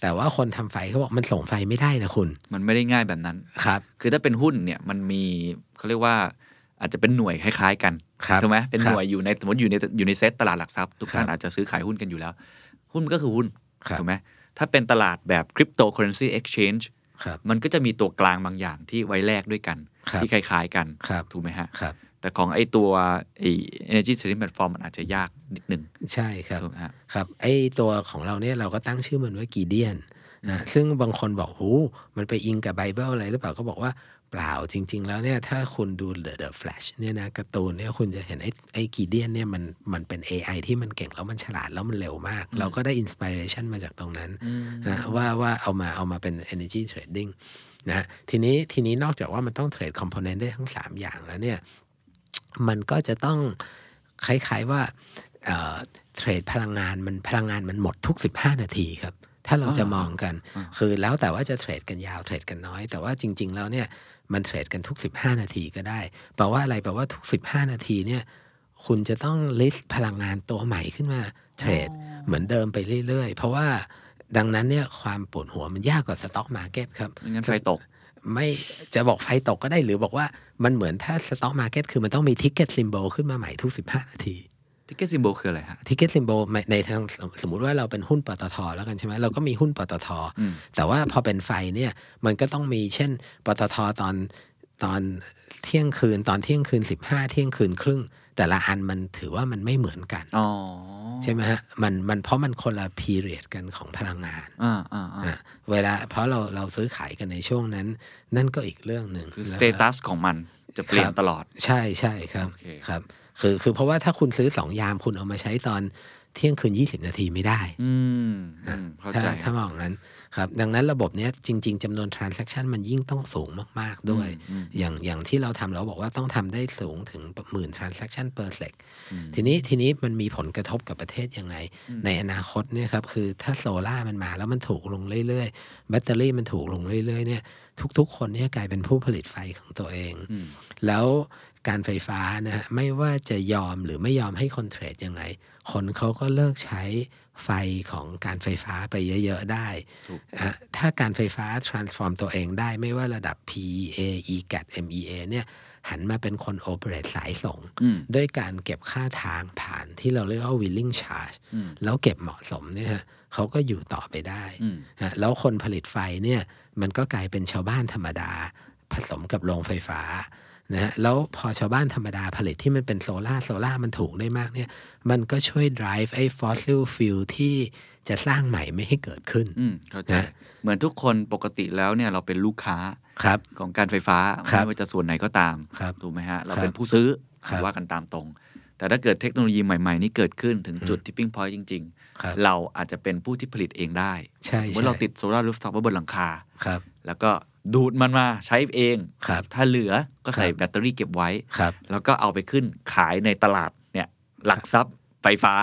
แต่ว่าคนทำไฟเขาบอกมันส่งไฟไม่ได้นะคุณ มันไม่ได้ง่ายแบบนั้นครับ คือถ้าเป็นหุ้นเนี่ยมันมีเขาเรียกว่าอาจจะเป็นหน่วยคล้ายๆกันครับถูกไหมเป็นครับหน่วยอยู่ในสมมติอยู่ในอยู่ในเซตตลาดหลักทรัพย์ทุกท่านครับอาจจะซื้อขายหุ้นกันอยู่แล้ว หุ้นมันก็คือหุ้นครับถูกไหมถ้าเป็นตลาดแบบ cryptocurrency exchange ครับมันก็จะมีตัวกลางบางอย่างที่ไว้แลกด้วยกันครับที่คล้ายๆกันครับถูกไหมฮะครับ แต่ของไอ้ตัวไอ้ energy trading platform มันอาจจะยากนิดนึง ใช่ครับถูกไหมฮะครับไอตัวของเราเนี่ยเราก็ตั้งชื่อมันว่ากีเดียนนะซึ่งบางคนบอกหูมันไปอิงกับไบเบิลอะไรหรือเปล่าก็บอกว่าเปล่าจริง ๆ แล้วเนี่ยถ้าคุณดู The The Flash เนี่ยนะการ์ตูนเนี่ยคุณจะเห็นไอ้ไอ้กีเดียนเนี่ยมันมันเป็น AI ที่มันเก่งแล้วมันฉลาดแล้วมันเร็วมาก เราก็ได้อินสปิเรชันมาจากตรงนั้นนะว่าว่าเอามาเอามาเป็น energy trading นะทีนี้ทีนี้นอกจากว่ามันต้องเทรดคอมโพเนนต์ได้ทั้ง 3 อย่างแล้วเนี่ย มันก็จะต้องคล้ายๆว่าเอ่อเทรดพลังงานมันพลังงานมันหมดทุก 15 นาทีครับ ถ้าเราจะมองกัน คือแล้วแต่ว่าจะเทรดกันยาวเทรดกันน้อย แต่ว่าจริง ๆ แล้วเนี่ยมันเทรดกันทุก 15 นาทีก็ได้แปลว่าอะไรแปลว่าทุก 15 นาทีเนี่ยคุณจะต้อง list พลังงานตัวใหม่ขึ้นมาเทรดเหมือนเดิมไปเรื่อย ๆ เพราะว่าดังนั้นเนี่ยความปวดหัวมันยากกว่า stock market ครับไม่งั้นไฟตก ไม่จะบอกไฟตกก็ได้หรือบอกว่ามันเหมือนถ้า stock market คือมันต้องมี ticker symbol ขึ้นมาใหม่ทุก 15 นาที ticker symbol คืออะไรฮะ ticker symbol ในทางสมมุติว่าเราเป็นหุ้นปตทแล้วกันใช่ไหมเราก็มีหุ้นปตทอืมแต่ว่าพอเป็นไฟเนี่ยมันก็ต้องมีเช่นปตทตอนตอนเที่ยงคืนตอนเที่ยงคืน 15 เที่ยงคืนครึ่ง แต่ละอันมันถือว่ามันไม่เหมือนกันอ๋อใช่ไหมฮะมันมันเพราะมันคนละพีเรียดกันของพลังงานอ่าอ่าอ่าอะเวลาเพราะเราเราซื้อขายกันในช่วงนั้น นั่นก็อีกเรื่องหนึ่งคือสแล้วเตตัสของมันจะเปลี่ยนครับตลอด ใช่ใช่ครับโอเคครับ คือคือเพราะว่าถ้าคุณซื้อสองยามคุณเอามาใช้ตอนเที่ยงคืน20นาทีไม่ได้ อืมอืมเข้าถ้าใจถ้ามองงั้นครับ ดังนั้นระบบเนี้ยจริง ๆจำนวน transaction มันยิ่งต้องสูงมาก ๆ ด้วยอืมอย่างอย่างที่เราทำเราบอกว่าต้องทำได้สูงถึงหมื่น transaction per sec อืมทีนี้ทีนี้มันมีผลกระทบกับประเทศยังไง ในอนาคตเนี่ยครับ คือถ้าโซล่ามันมาแล้วมันถูกลงเรื่อยๆ แบตเตอรี่มันถูกลงเรื่อยๆเนี่ยทุกๆ คนเนี่ยกลายเป็นผู้ผลิตไฟของตัวเองอืมแล้ว การไฟฟ้านะฮะไม่ว่าจะยอมหรือไม่ยอมให้คนเทรดยังไง คนเขาก็เลิกใช้ไฟของการไฟฟ้าไปเยอะ ๆ ได้ถูกอะถ้าการไฟฟ้า transform ตัวเองได้ไม่ว่าระดับ PEA EGAT MEA เนี่ยหันมาเป็นคน operate สายส่งอืมด้วยการเก็บค่าทางผ่านที่เราเรียกว่า willing charge อืมแล้วเก็บเหมาะสมเนี่ยฮะเขาก็อยู่ต่อไปได้อืมฮะแล้วคนผลิตไฟเนี่ยมันก็กลายเป็นชาวบ้านธรรมดา ผสมกับโรงไฟฟ้า นะฮะแล้วพอชาวบ้านธรรมดาผลิตที่มันเป็นโซลาร์โซลาร์มันถูกได้มากเนี่ยมันก็ช่วย drive ไอ้ fossil fuel ที่จะสร้างใหม่ไม่ให้เกิดขึ้นอืมเข้าใจนะเหมือนทุกคนปกติแล้วเนี่ยเราเป็นลูกค้าครับของการไฟฟ้าครับไม่ว่าจะส่วนไหนก็ตามครับถูกไหมฮะ เราครับเป็นผู้ซื้อครับว่ากันตามตรง แต่ถ้าเกิดเทคโนโลยีใหม่ ๆ นี้เกิดขึ้นถึงจุด tipping point จริงครับๆเราอาจจะเป็นผู้ที่ผลิตเองได้ใช่สมมติเราใช่ติดโซลาร์รูฟท็อปไว้บนหลังคาครับแล้วก็ ดูดมันมาใช้เองครับ ถ้าเหลือก็ใส่ครับแบตเตอรี่เก็บไว้ครับ แล้วก็เอาไปขึ้นขายในตลาดเนี่ยหลักทรัพย์ไฟฟ้า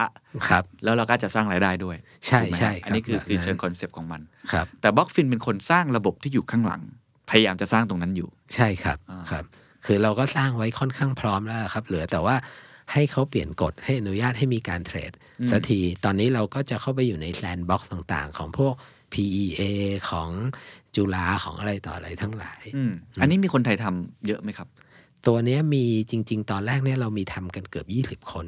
ครับ แล้วเราก็จะสร้างรายได้ด้วย ใช่ถูกไหมฮะใช่อันนี้คือครับคือแบบนั้นเชิงคอนเซปต์ของมันครับ แต่ Blockfint เป็นคนสร้างระบบที่อยู่ข้างหลัง พยายามจะสร้างตรงนั้นอยู่ ใช่ครับอ่าครับ คือเราก็สร้างไว้ค่อนข้างพร้อมแล้วครับ เหลือแต่ว่าให้เขาเปลี่ยนกฎให้อนุญาตให้มีการเทรดสักทีตอนนี้เราก็จะเข้าไปอยู่ใน sandbox ต่าง ๆ ของพวก PEA ของจุฬาของอะไรต่ออะไรทั้งหลายอืมอันนี้มีคนไทยทำเยอะไหมครับ ตัวเนี้ยมีจริง ๆ ตอนแรกเนี่ยเรามีทำกันเกือบ 20 คน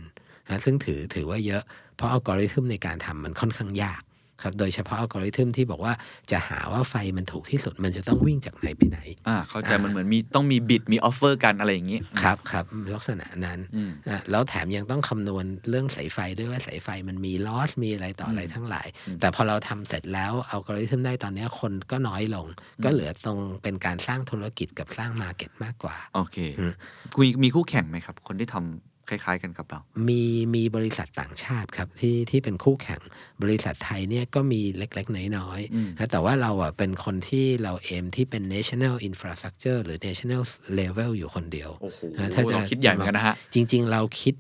นะซึ่งถือถือว่าเยอะ เพราะอัลกอริทึมในการทำมันค่อนข้างยาก ครับโดยเฉพาะอัลกอริทึมที่บอกว่าจะหาว่าไฟมันถูกที่สุดมันจะต้องวิ่งจากไหนไปไหนอ่าเข้าใจอ่ามัมันเหมือนมีต้องมีบิดมีออฟเฟอร์กันอะไรอย่างนี้ครับครับลักษณะนั้นอืมอะแล้วแถมยังต้องคำนวณเรื่องสายไฟด้วยว่าสายไฟมันมีลอสมีอะไรต่ออะไรทั้งหลาย แต่พอเราทำเสร็จแล้วอัลกอริทึมได้ตอนเนี้ยคนก็น้อยลง ก็เหลือตรงเป็นการสร้างธุรกิจกับสร้างมาเก็ตมากกว่าโอเคอืมมีมีคู่แข่งไหมครับ คนที่ทำ คล้าย ๆ กันกับเรา มีมีบริษัทต่างชาติครับที่ที่เป็นคู่แข่งบริษัทไทยเนี่ยก็มีเล็ก ๆ น้อยอืมๆนะแต่ว่าเราอะเป็นคนที่เราเอมที่เป็น national infrastructure หรือ national level อยู่คนเดียวโอ้โหนะถ้าจะเราคิดใหญ่เหมือนกันนะฮะ จริง ๆ เราคิด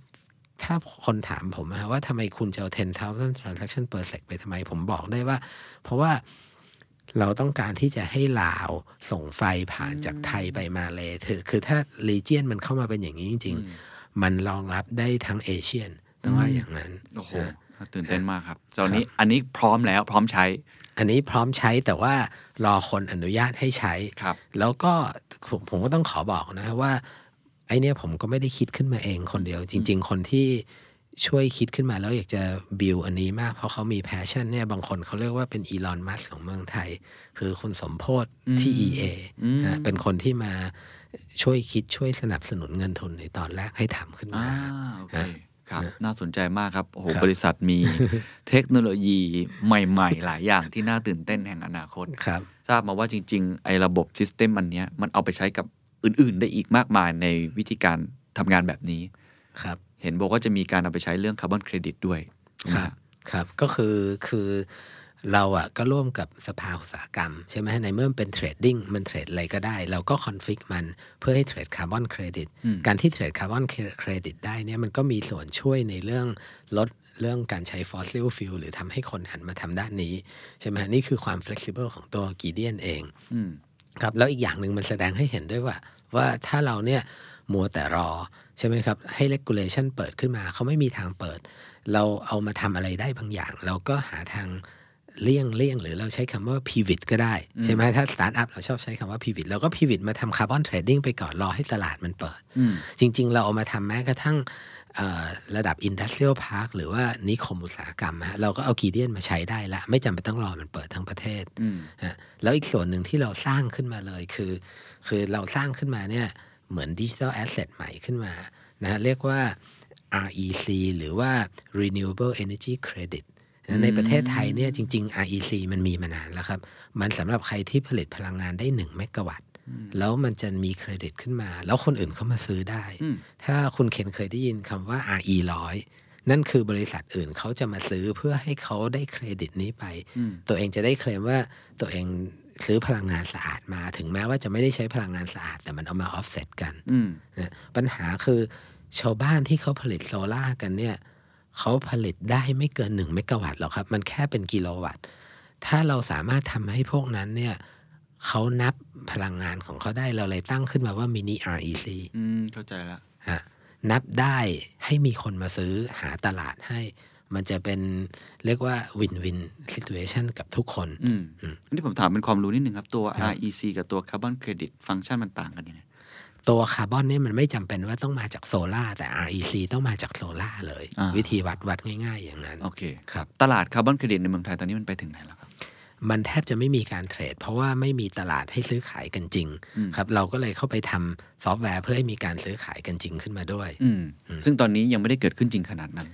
ถ้าคนถามผมอะว่าทำไมคุณจะเอา10,000 transaction per sec ไปทำไมผมบอกได้ว่า เพราะว่าเราต้องการที่จะให้ลาวส่งไฟผ่านจากไทยไปมาเลยคือคือถ้า region มันเข้ามาเป็นอย่างนี้จริง ๆ มันรองรับได้ทั้งเอเชียนต้องว่าอย่างนั้นโอ้โหนะน่าตื่นเต้นมากครับตอนนี้อันนี้พร้อมแล้วพร้อมใช้ อันนี้พร้อมใช้แต่ว่ารอคนอนุญาตให้ใช้ครับแล้วก็ผมผมก็ต้องขอบอกนะว่า ไอ้เนี้ยผมก็ไม่ได้คิดขึ้นมาเองคนเดียว จริง ๆ คนที่ช่วยคิดขึ้นมาแล้วอยากจะบิวอันนี้มาก เพราะเขามี passion เนี่ยบางคนเขาเรียกว่าเป็นอีลอนมัสก์ของเมืองไทย คือคุณสมโภชน์ที่ EA อืมนะเป็นคนที่มา ช่วยคิดช่วยสนับสนุนเงินทุนในตอนแรกให้ทำขึ้นอ่ามาโอเคฮะครับน่าสนใจมากครับโอ้โหครับบริษัทมีเทคโนโลยีใหม่ ๆ หลายอย่างที่น่าตื่นเต้นแห่งอนาคตครับทราบมาว่าจริง ๆ ไอ้ระบบ system อันเนี้ยมันเอาไปใช้กับอื่น ๆ ได้อีกมากมายในวิธีการทำงานแบบนี้ครับ เห็นบอกว่าจะมีการเอาไปใช้เรื่องคาร์บอนเครดิตด้วยถูกไหมครับฮะครับก็คือคือ เราอะก็ร่วมกับสภาอุตสาหกรรม ใช่ไหมในเมื่อมันเป็น trading มันเทรดอะไรก็ได้ เราก็ config มันเพื่อให้เทรดคาร์บอนเครดิตอืมการที่เทรดคาร์บอนเครดิตได้เนี่ยมันก็มีส่วนช่วยในเรื่องลดเรื่องการใช้ fossil fuel หรือทำให้คนหันมาทำด้านนี้ ใช่ไหมนี่คือความ flexible ของตัว Gideon เองอืมครับแล้วอีกอย่างหนึ่งมันแสดงให้เห็นด้วยว่า ว่าถ้าเราเนี่ยมัวแต่รอ ใช่ไหมครับ ให้ regulation เปิดขึ้นมา เขาไม่มีทางเปิด เราเอามาทำอะไรได้บางอย่าง เราก็หาทาง เลี่ยงเลี่ยงหรือเราใช้คำว่า pivot ก็ได้ ใช่ไหมถ้าสตาร์ทอัพเราชอบใช้คำว่า pivot เราก็ pivot มาทำ carbon trading ไปก่อนรอให้ตลาดมันเปิดอืมจริง ๆ เราเอามาทำแม้กระทั่งเอ่อระดับ Industrial Park หรือว่านิคมอุตสาหกรรมฮะเราก็เอา Gideon มาใช้ได้ละ ไม่จำเป็นต้องรอมันเปิดทั้งประเทศอืมฮะแล้วอีกส่วนหนึ่งที่เราสร้างขึ้นมาเลยคือ คือเราสร้างขึ้นมาเนี่ยเหมือน digital asset ใหม่ขึ้นมานะฮะเรียกว่า REC หรือว่า Renewable Energy Credit นะ ในประเทศไทยเนี่ยจริง ๆ REC มันมีมานานแล้วครับ มันสำหรับใครที่ผลิตพลังงานได้ 1 เมกะวัตต์แล้วมันจะมีเครดิตขึ้นมา แล้วคนอื่นเขามาซื้อได้อืมถ้าคุณเคนเคยได้ยินคำว่า RE ร้อยนั่นคือบริษัทอื่นเขาจะมาซื้อเพื่อให้เขาได้เครดิตนี้ไปอืมตัวเองจะได้เคลมว่าตัวเองซื้อพลังงานสะอาดมา ถึงแม้ว่าจะไม่ได้ใช้พลังงานสะอาด แต่มันเอามาออฟเซตกันอืมนะปัญหาคือชาวบ้านที่เขาผลิตโซลาร์กันเนี่ย เขาผลิตได้ไม่เกิน1เมกะวัตต์หรอกครับ มันแค่เป็นกิโลวัตต์ ถ้าเราสามารถทำให้พวกนั้นเนี่ยเขานับพลังงานของเขาได้เราเลยตั้งขึ้นมาว่ามินิ REC อืม เข้าใจละฮะนับได้ให้มีคนมาซื้อหาตลาดให้ มันจะเป็นเรียกว่าวินวิน situation กับทุกคนอืมอืมอันนี้ผมถามเป็นความรู้นิดนึงครับ ตัวครับ REC กับตัว Carbon Credit ฟังก์ชันมันต่างกันยังไง ตัวคาร์บอนเนี่ยมันไม่จำเป็นว่าต้องมาจากโซลาร์แต่ REC ต้องมาจากโซลาร์เลยอ่าวิธีวัดวัดง่าย ๆ อย่างนั้น โอเคครับตลาด Carbon Credit ในเมืองไทยตอนนี้มันไปถึงไหนแล้วครับ มันแทบจะไม่มีการเทรด เพราะว่าไม่มีตลาดให้ซื้อขายกันจริงอืมครับเราก็เลยเข้าไปทำซอฟต์แวร์เพื่อให้มีการซื้อขายกันจริงขึ้นมาด้วยอืมซึ่งตอนนี้ยังไม่ได้เกิดขึ้นจริงขนาดนั้น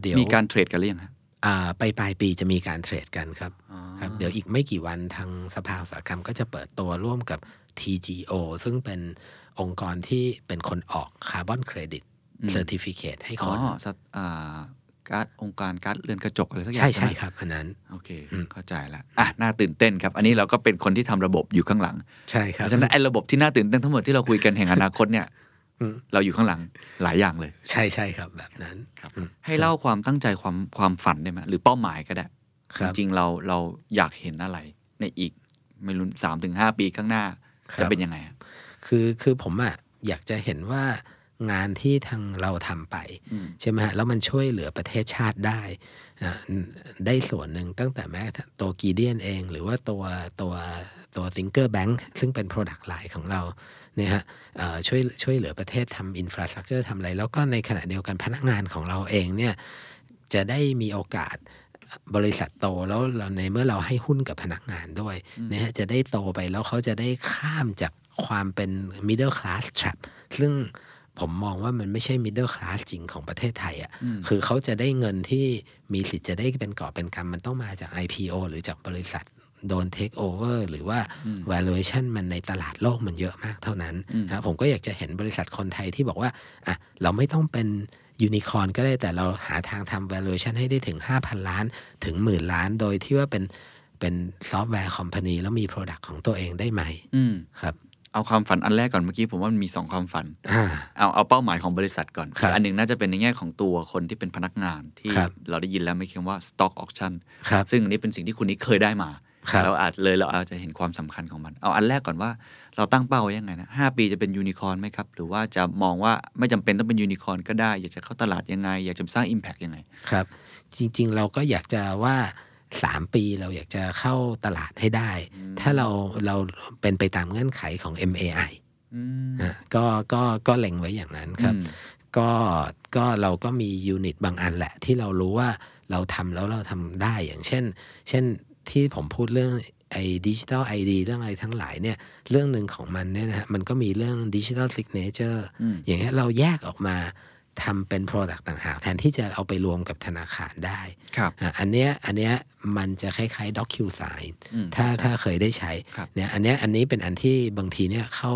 เดี๋ยวมีการ trade กันหรือยังฮะอ่าไปปลายปีจะมีการ trade กันครับอ๋อครับ เดี๋ยวอีกไม่กี่วันทางสภาอุตสาหกรรมก็จะเปิดตัวร่วมกับ TGO ซึ่งเป็น องค์กรที่เป็นคนออกคาร์บอนเครดิต certificate ให้อ๋คอนสัตอ่าการ์ดองค์การการ์ดเรือนกระจกอะไรสักอย่าใช่ใช่ไหมครับ อันนั้น โอเคอืมเข้าใจละอะน่าตื่นเต้นครับ อันนี้เราก็เป็นคนที่ทำระบบอยู่ข้างหลัง ใช่คเพรับราะฉะนั้นไอ้ระบบที่น่าตื่นเต้นทั้งหมดที่เราคุยกันแห่งอนาคตเนี่ยอืมเราอยู่ข้างหลังหลายอย่างเลย ใช่ใช่ครับ แบบนั้นครับอืมให้เล่าความตั้งใจความความฝันได้ไหมหรือเป้าหมายก็ได้คจรับริงๆเราเราอยากเห็นอะไร ในอีกไม่รู้สามถึงห้าปีข้างหน้าครับจะเป็นยังไงอะ คือคือผมอะอยากจะเห็นว่างานที่ทางเราทำไปอืมใช่ไหมฮะแล้วมันช่วยเหลือประเทศชาติได้อะได้ส่วนหนึ่งตั้งแต่แม้ตัวกีเดียนเอง หรือว่าตัวตัวตัว Thinker Bank ซึ่งเป็น Product Line ของเราเนี่ยฮะเอ่อช่วยช่วยเหลือประเทศทำอินฟราสตรักเจอร์ทำอะไร แล้วก็ในขณะเดียวกันพนักงานของเราเองเนี่ยจะได้มีโอกาสบริษัทโตแล้วเราในเมื่อเราให้หุ้นกับพนักงานด้วยนะฮะจะได้โตไปแล้วเขาจะได้ข้ามจาก ความเป็น middle class trap ซึ่งผมมองว่ามันไม่ใช่ middle class จริงของประเทศไทยอะ่ะอืมคือเขาจะได้เงินที่มีสิทธิ์จะได้เป็นกอบเป็นกำมันต้องมาจาก IPO หรือจากบริษัทโดน take over หรือว่า valuation มันในตลาดโลกมันเยอะมากเท่านั้นอืมนะผมก็อยากจะเห็นบริษัทคนไทยที่บอกว่า อะ เราไม่ต้องเป็นยูนิคอร์นก็ได้แต่เราหาทางทำ valuation ให้ได้ถึง 5,000 ล้านถึงหมื่นล้าน โดยที่ว่าเป็นเป็น software company แล้วมี Product ของตัวเองได้ไหมอืมครับ เอาความฝันอันแรกก่อนเมื่อกี้ผมว่ามันมีสองความฝันอ่าเอาเอาเป้าหมายของบริษัทก่อนครับอันหนึ่งน่าจะเป็นในแง่ของตัวคนที่เป็นพนักงานที่ครับเราได้ยินแล้วไม่เคียว่า stock auction ครับซึ่งอันนี้เป็นสิ่งที่คุณนิกเคยได้มาครับเราอาจเลยเราอาจจะเห็นความสำคัญของมัน เอาอันแรกก่อนว่าเราตั้งเป้าไว้ยังไงนะห้าปีจะเป็นยูนิคอร์นไหมครับ หรือว่าจะมองว่าไม่จำเป็นต้องเป็นยูนิคอร์นก็ได้ อยากจะเข้าตลาดยังไง อยากจะสร้าง Impact ยังไง ครับ จริง ๆ เราก็อยากจะว่า สามปีเราอยากจะเข้าตลาดให้ได้ ถ้าเราเราเป็นไปตามเงื่อนไขของ MAI อืมนะก็ก็ก็เล็งไว้อย่างนั้นครับอืมก็ก็เราก็มี unit บางอันแหละ ที่เรารู้ว่าเราทำแล้วเราทำได้อย่างเช่น เช่นที่ผมพูดเรื่องไอ้ digital ID เรื่องอะไรทั้งหลายเนี่ยเรื่องหนึ่งของมันเนี่ยนะฮะมันก็มีเรื่อง digital signature อืมอย่างเงี้ยเราแยกออกมา ทำเป็น Product ต่างหากแทนที่จะเอาไปรวมกับธนาคารได้ครับอะอันเนี้ยอันเนี้ยมันจะคล้ายๆ DocuSign อืมถ้าถ้าเคยได้ใช้ครับเนี่ยอันเนี้ยอันนี้เป็นอันที่บางทีเนี่ยเข้า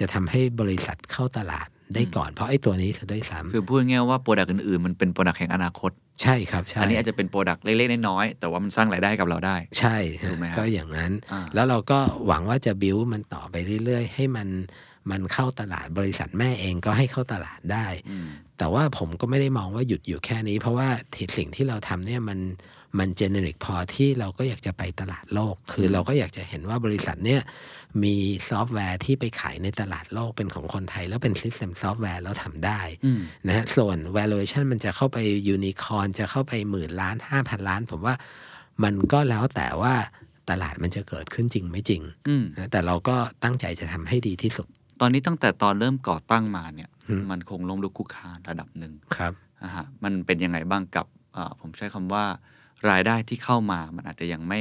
จะทำให้บริษัทเข้าตลาดได้ก่อนเพราะไอ้ตัวนี้จะได้ซ้คือพูดง่ายๆว่า product อื่นๆ มันเป็น product แห่งอนาคตใช่ครับใช่อันนี้อาจจะเป็น product เล็กๆน้อยๆแต่ว่ามันสร้างรายได้ให้กับเราได้ ใช่ถูกไหมครับก็อย่างนั้นอ่าแล้วเราก็หวังว่าจะบิวมันต่อไปเรื่อยๆ ให้มันมันเข้าตลาดบริษัทแม่เองก็ให้เข้าตลาดได้อืม แต่ว่าผมก็ไม่ได้มองว่าหยุดอยู่แค่นี้ เพราะว่าที่สิ่งที่เราทำเนี่ยมันมัน generic พอที่เราก็อยากจะไปตลาดโลก คือเราก็อยากจะเห็นว่าบริษัทเนี่ยมีซอฟต์แวร์ที่ไปขายในตลาดโลกเป็นของคนไทย แล้วเป็น System ซอฟต์แวร์แล้วทำได้อืมนะฮะส่วน valuation มันจะเข้าไปยูนิคอร์นจะเข้าไปหมื่นล้านห้าพันล้าน ผมว่ามันก็แล้วแต่ว่าตลาดมันจะเกิดขึ้นจริงไม่จริงอืมนะแต่เราก็ตั้งใจจะทำให้ดีที่สุด ตอนนี้ตั้งแต่ตอนเริ่มก่อตั้งมาเนี่ยอืมมันคงล้มลุกคลุกคลานระดับหนึ่งครับนะฮะมันเป็นยังไงบ้างกับเอ่อผมใช้คำว่ารายได้ที่เข้ามามันอาจจะยังไม่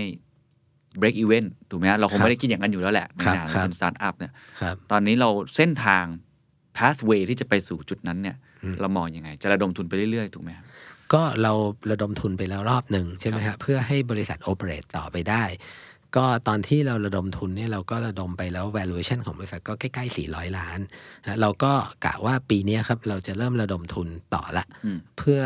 break even ถูกไหมฮะเราคงครับไม่ได้คิดอย่างนั้นอยู่แล้วแหละในครับฐาครันะบเป็นสตาร์ทอัพเนี่ยครับตอนนี้เราเส้นทาง pathway ที่จะไปสู่จุดนั้นเนี่ย เรามองยังไง จะระดมทุนไปเรื่อยๆ ถูกไหมครับก็เราระดมทุนไปแล้วรอบหนึ่งใช่ไหมครัฮะบเพื่อให้บริษัท operate ต่อไปได้ ก็ตอนที่เราระดมทุนเนี่ยเราก็ระดมไปแล้ว valuation ของบริษัทก็ใกล้ๆ 400 ล้านนะเราก็กะว่าปีเนี้ยครับเราจะเริ่มระดมทุนต่อละอืมเพื่อ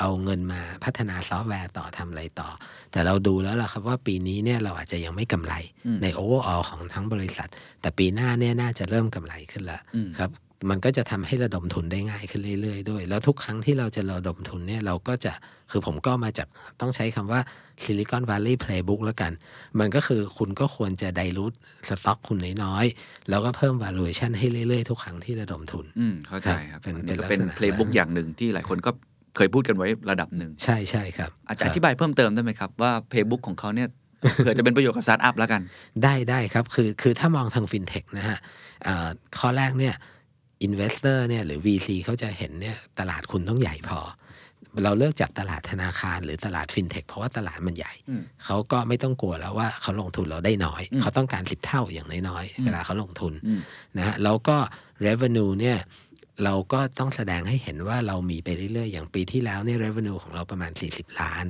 เอาเงินมาพัฒนาซอฟต์แวร์ต่อทำอะไรต่อ แต่เราดูแล้วล่ะครับว่าปีนี้เนี่ยเราอาจจะยังไม่กำไรอืมใน overall ของทั้งบริษัท แต่ปีหน้าเนี่ยน่าจะเริ่มกำไรขึ้นละอืมครับ มันก็จะทำให้ระดมทุนได้ง่ายขึ้นเรื่อยๆด้วย แล้วทุกครั้งที่เราจะระดมทุนเนี่ยเราก็จะคือผมก็มาจากต้องใช้คำว่า Silicon Valley Playbook แล้วกัน มันก็คือคุณก็ควรจะไดรูทสต็อกคุณน้อยๆ แล้วก็เพิ่ม valuation ให้เรื่อยๆ ทุกครั้งที่ระดมทุน อืมเข้าใจครับ เป็นอันเป็นี้ก็เป็นลักษณะ playbook นั้นอย่างหนึ่งที่หลายคนก็เคยพูดกันไว้ระดับหนึ่ง ใช่ใช่ครับ อาจจะครับอธิบายเพิ่มเติมได้ไหมครับ ว่า playbook ของเขาเนี่ยเผื่อจะเป็นประโยชน์กับสตาร์ทอัพแล้วกัน ได้ได้ครับ คือคือถ้ามองทางฟินเทคนะฮะเอ่อข้อแรกเนี่ย investor เนี่ยหรือ VC เขาจะเห็นเนี่ยตลาดคุณต้องใหญ่พอ เราเลือกจากตลาดธนาคารหรือตลาดฟินเทคเพราะว่าตลาดมันใหญ่อืมเขาก็ไม่ต้องกลัวแล้วว่าเขาลงทุนเราได้น้อยอืมเขาต้องการสิบเท่าอย่างน้อยอืมๆเวลาเขาลงทุนอืมนะฮะแล้วก็ revenue เนี่ย เราก็ต้องแสดงให้เห็นว่าเรามีไปเรื่อยๆ อย่างปีที่แล้วเนี่ย revenue ของเราประมาณ 40 ล้าน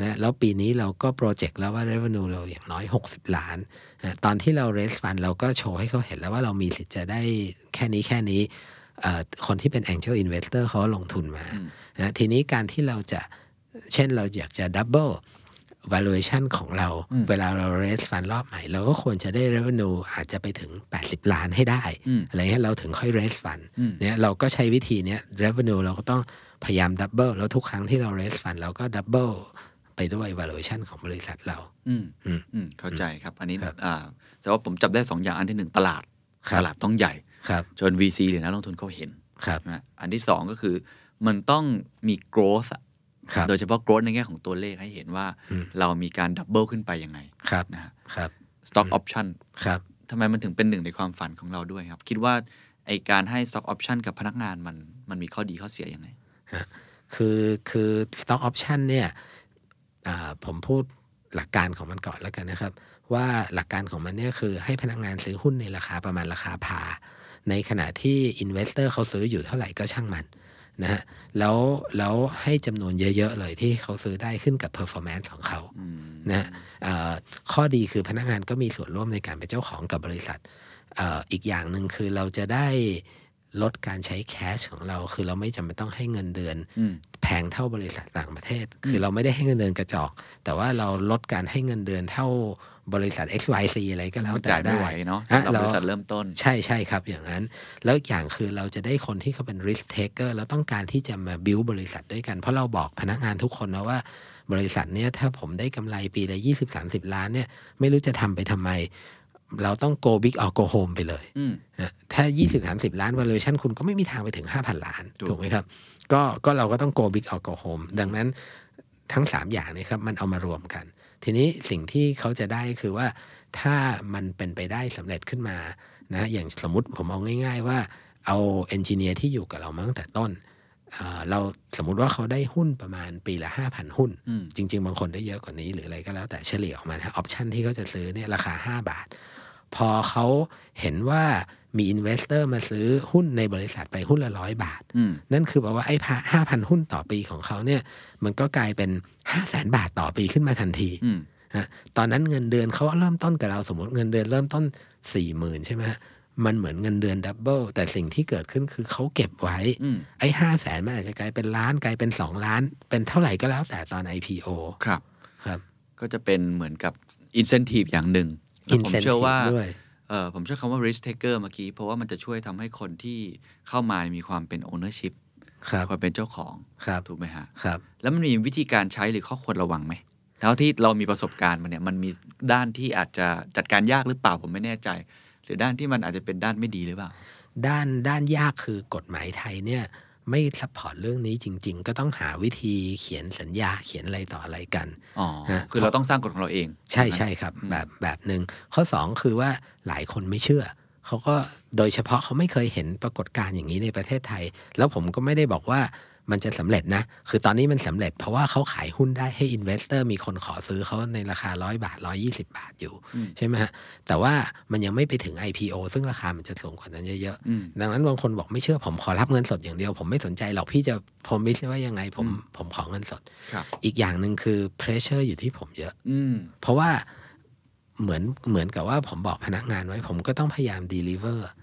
นะแล้วปีนี้เราก็โปรเจกต์แล้วว่า revenue เราอย่างน้อย 60 ล้านนะตอนที่เรา raise fund เราก็โชว์ให้เขาเห็นแล้วว่าเรามีสิทธิ์จะได้แค่นี้แค่นี้เอ่อคนที่เป็น angel investor เขาลงทุนมาอืมนะทีนี้การที่เราจะเช่นเราอยากจะ double valuation ของเราอืมเวลาเรา raise fund รอบใหม่ เราก็ควรจะได้ revenue อาจจะไปถึง 80 ล้านให้ได้อืมอะไรเงี้ยเราถึงค่อย raise fund อืมเนี่ยเราก็ใช้วิธีเนี้ย revenue เราก็ต้องพยายาม double แล้วทุกครั้งที่เรา raise fund เราก็ double ไปด้วย valuation ของบริษัทเรา อืมอืมอืมเข้าใจครับ อันนี้ครับอ่าแต่ว่าผมจับได้สองอย่างอันที่หนึ่งตลาดครับตลาดต้องใหญ่ครับจน VC หรือนักลงทุนเขาเห็นครับนะอันที่สองก็คือมันต้องมี growth อะครับ โดยเฉพาะ growth ในแง่ของตัวเลขให้เห็นว่าอืมเรามีการดับเบิลขึ้นไปยังไงครับนะฮะครับ stock option ครับทำไมมันถึงเป็นหนึ่งในความฝันของเราด้วยครับ คิดว่าไอการให้ stock option กับพนักงานมันมันมีข้อดีข้อเสียยังไงฮะคือคือ stock option เนี่ยอ่าผมพูดหลักการของมันก่อนแล้วกันนะครับ ว่าหลักการของมันเนี่ยคือให้พนักงานซื้อหุ้นในราคาประมาณราคาพา ในขณะที่ investor เขาซื้ออยู่เท่าไหร่ก็ช่างมัน นะฮะแล้วแล้วให้จำนวนเยอะ ๆ เลยที่เขาซื้อได้ขึ้นกับ performance ของเขาอืมนะฮะเอ่อข้อดีคือพนักงานก็มีส่วนร่วมในการเป็นเจ้าของกับบริษัทเอ่ออีกอย่างหนึ่งคือเราจะได้ ลดการใช้แคชของเรา คือเราไม่จำเป็นต้องให้เงินเดือนอืมแพงเท่าบริษัทต่างประเทศ คือเราไม่ได้ให้เงินเดือนกระจอก แต่ว่าเราลดการให้เงินเดือนเท่าบริษัท XYZ อะไรก็แล้วแต่จ่ายไม่ได้ไหวเนาะฮะสำหรับบเราริษัทเริ่มต้น ใช่ใช่ครับ อย่างนั้น แล้วอีกอย่างคือเราจะได้คนที่เขาเป็น risk taker แล้วต้องการที่จะมา build บริษัทด้วยกัน เพราะเราบอกพนักงานทุกคนนะว่าบริษัทเนี้ยถ้าผมได้กำไรปีละ20-30 ล้านเนี่ยไม่รู้จะทำไปทำไม เราต้อง go big or go home ไปเลยอืมนะถ้า 20-30 ล้าน valuation คุณก็ไม่มีทางไปถึง 5,000 ล้านถูกถูกไหมครับ ก็ก็เราก็ต้อง go big or go home ดังนั้นทั้ง 3 อย่างเนี้ครับ มันเอามารวมกัน ทีนี้สิ่งที่เขาจะได้คือว่าถ้ามันเป็นไปได้สำเร็จขึ้นมานะอย่างสมมติผมเอาง่าย ๆ ว่าเอาเอนจิเนียร์ที่อยู่กับเรามาตั้งแต่ต้นเอ่อเราสมมุติว่าเขาได้หุ้นประมาณปีละ 5,000 หุ้นอืมจริง ๆ บางคนได้เยอะกว่านี้หรืออะไรก็แล้วแต่เฉลี่ยออกมานะ option ที่เขาจะซื้อเนี่ยราคา 5 บาท พอเขาเห็นว่ามี investor มาซื้อหุ้นในบริษัทไปหุ้นละร้อยบาทอืมนั่นคือแปลว่าไอ้ห้าพันหุ้นต่อปีของเขาเนี่ย มันก็กลายเป็นห้าแสนบาทต่อปีขึ้นมาทันทีอืมฮะตอนนั้นเงินเดือนเขาเริ่มต้นกับเราสมมติเงินเดือนเริ่มต้นสี่หมื่นใช่ไหมฮะมันเหมือนเงินเดือนดับเบิลแต่สิ่งที่เกิดขึ้นคือเขาเก็บไว้อืมไอ้ห้าแสนมันอาจจะกลายเป็นล้านกลายเป็นสองล้าน เป็นเท่าไหร่ก็แล้วแต่ตอน IPO ครับ ครับ ก็จะเป็นเหมือนกับ incentive อย่างหนึ่งแล้ว ผมเชื่อ Incentive ว่าด้วยเออผมใช้คำว่า risk taker เมื่อกี้ เพราะว่ามันจะช่วยทำให้คนที่เข้ามามีความเป็น ownership ครับความเป็นเจ้าของครับถูกไหมฮะครับแล้วมันมีวิธีการใช้หรือข้อควรระวังไหมเท่าที่เรามีประสบการณ์มาเนี่ยมันมีด้านที่อาจจะจัดการยากหรือเปล่าผมไม่แน่ใจ หรือด้านที่มันอาจจะเป็นด้านไม่ดีหรือเปล่า ด้านด้านยากคือกฎหมายไทยเนี่ย ไม่ support เรื่องนี้จริง ๆ ก็ต้องหาวิธีเขียนสัญญาเขียนอะไรต่ออะไรกันอ๋อฮะคือเราต้องสร้างกฎของเราเอง ใช่ใช่ครับ แบบแบบหนึ่งข้อสองคือว่าหลายคนไม่เชื่อเขาก็โดยเฉพาะเขาไม่เคยเห็นปรากฏการณ์อย่างนี้ในประเทศไทย แล้วผมก็ไม่ได้บอกว่า มันจะสำเร็จนะ คือตอนนี้มันสำเร็จเพราะว่าเขาขายหุ้นได้ให้ investor มีคนขอซื้อเขาในราคาร้อยบาทร้อยยี่สิบาทอยู่อืมใช่ไหมฮะ แต่ว่ามันยังไม่ไปถึง IPO ซึ่งราคามันจะสูงกว่านั้นเยอะอืมๆดังนั้นบางคนบอกไม่เชื่อผมขอรับเงินสดอย่างเดียว ผมไม่สนใจหรอกพี่จะผมไม่ใช่ว่ายังไงผมอืมผมขอเงินสดครับอีกอย่างหนึ่งคือ pressure อยู่ที่ผมเยอะอืมเพราะว่าเหมือนเหมือนกับว่าผมบอกพนักงานไว้ ผมก็ต้องพยายาม deliver อะ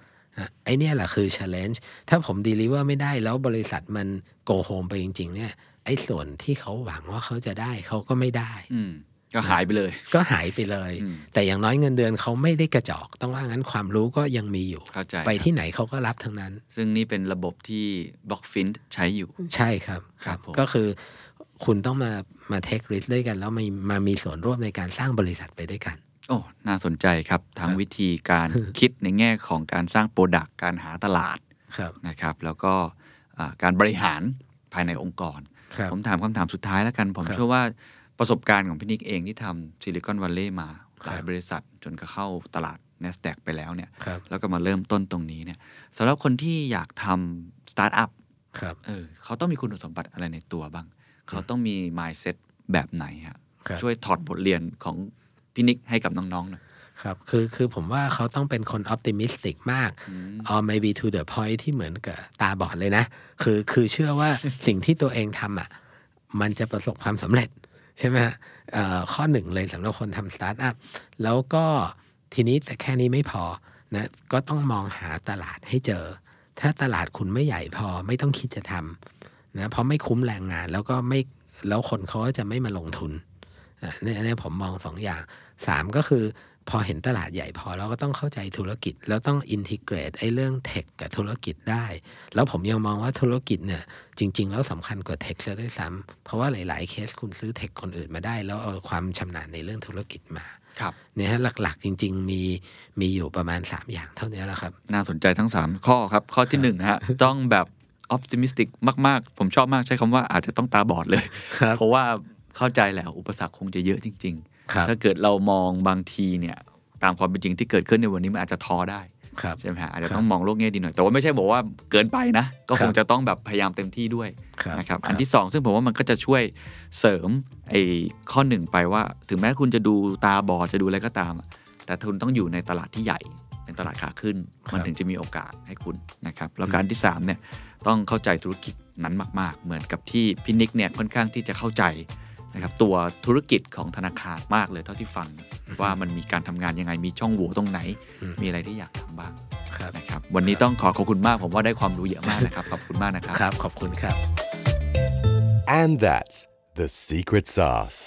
ไอเนี่ยแหละคือ challenge ถ้าผม deliver ไม่ได้แล้วบริษัทมัน go home ไปจริง ๆ เนี่ย ไอ้ส่วนที่เขาหวังว่าเขาจะได้เขาก็ไม่ได้อืมก็หายไปเลย ก็หายไปเลยอืมแต่อย่างน้อยเงินเดือนเขาไม่ได้กระจอก ต้องว่างั้นความรู้ก็ยังมีอยู่เข้าใจไปที่ไหนเขาก็รับทั้งนั้น ซึ่งนี่เป็นระบบที่ Blockfin ใช้อยู่ ใช่ครับครับผมก็คือคุณต้องมามา take risk ด้วยกัน แล้วมามามีส่วนร่วมในการสร้างบริษัทไปด้วยกัน โอ้ น่าสนใจครับ ทั้งครับวิธีการคิดในแง่ของการสร้างโปรดักต์การหาตลาดครับนะครับ แล้วก็อ่าการบริหารภายในองค์กรครับผมถามคำถามสุดท้ายแล้วกัน ผมครับเชื่อว่าประสบการณ์ของพี่นิกเองที่ทำซิลิคอนวัลเลย์มาหลายครับบริษัทจนก็เข้าตลาด NASDAQ ไปแล้วเนี่ยครับแล้วก็มาเริ่มต้นตรงนี้เนี่ยสำหรับคนที่อยากทำสตาร์ทอัพครับเออเขาต้องมีคุณสมบัติอะไรในตัวบ้าง เขาต้องมี mindset แบบไหนฮะครับช่วยถอดบทเรียนของ พี่นิกให้กับน้องๆหน่อยครับคือคือผมว่าเขาต้องเป็นคนออ t ติมิสติกมาก or maybe to the point ที่เหมือนกับตาบอดเลยนะ คือคือเชื่อว่าสิ่งที่ตัวเองทำอะมันจะประสบความสำเร็จ ใช่ไหมฮะเอ่อข้อหนึ่งเลยสำหรับคนทำสตาร์ทอัพแล้วก็ทีนี้แต่แค่นี้ไม่พอนะก็ต้องมองหาตลาดให้เจอ ถ้าตลาดคุณไม่ใหญ่พอไม่ต้องคิดจะทำนะเพราะไม่คุ้มแรงงานแล้วก็ไม่แล้วคนเขาก็จะไม่มาลงทุนอะเนี่ยเนี่ยผมมองสองอย่างสามก็คือพอเห็นตลาดใหญ่พอเราก็ต้องเข้าใจธุรกิจ แล้วต้องอินทิเกรตไอ้เรื่องเทคกับธุรกิจได้ แล้วผมยังมองว่าธุรกิจเนี่ยจริง ๆ แล้วสำคัญกว่าเทคซะด้วยซ้ำเพราะว่าหลาย ๆ เคสคุณซื้อเทคคนอื่นมาได้ แล้วเอาความชำนาญในเรื่องธุรกิจมาครับเนี่ยฮะหลักๆ จริง ๆ มีมีอยู่ประมาณ 3 อย่างเท่านี้แหละครับ น่าสนใจทั้ง 3 ข้อครับ ข้อที่1ฮะต้องแบบ optimistic มาก ๆ ผมชอบมากใช้คำว่าอาจจะต้องตาบอดเลยครับเพราะว่า เข้าใจแหละอุปสรรคคงจะเยอะจริงครับๆถ้าเกิดเรามองบางทีเนี่ยตามความเป็นจริงที่เกิดขึ้นในวันนี้มันอาจจะท้อได้ครับใช่ไหมฮะอาจจะครับต้องมองโลกแง่ดีหน่อยแต่ว่าไม่ใช่บอกว่าเกินไปนะ ก็คครับงจะต้องแบบพยายามเต็มที่ด้วยครับนะครับครับอันที่สองซึ่งผมว่ามันก็จะช่วยเสริมไอ้ข้อหนึ่งไปว่า ถึงแม้คุณจะดูตาบอดจะดูอะไรก็ตามอะแต่คุณต้องอยู่ในตลาดที่ใหญ่ เป็นตลาดขาขึ้น มันถึงจะมีโอกาสให้คุณนะครับแล้วการที่สามเนี่ยต้องเข้าใจธุรกิจนั้นมาก ๆ เหมือนกับที่พี่นิกเนี่ยค่อนข้างที่จะเข้าใจ นะครับตัวธุรกิจของธนาคารมากเลยเท่าที่ฟังว่ามันมีการทำงานยังไงมีช่องโหว่ตรงไหนอืมมีอะไรที่อยากทำบ้างครับนะครับวันนี้ต้องขอขอบคุณมากผมว่าได้ความรู้เยอะมากนะครับขอบคุณมากนะครับครับขอบคุณครับ And that's the secret sauce.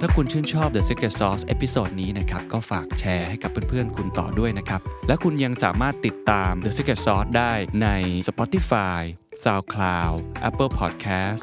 ถ้าคุณชื่นชอบ The Secret Sauce episode นี้นะครับ ก็ฝากแชร์ให้กับเพื่อนๆ คุณต่อด้วยนะครับ และคุณยังสามารถติดตาม The Secret Sauce ได้ใน Spotify, SoundCloud, Apple Podcast,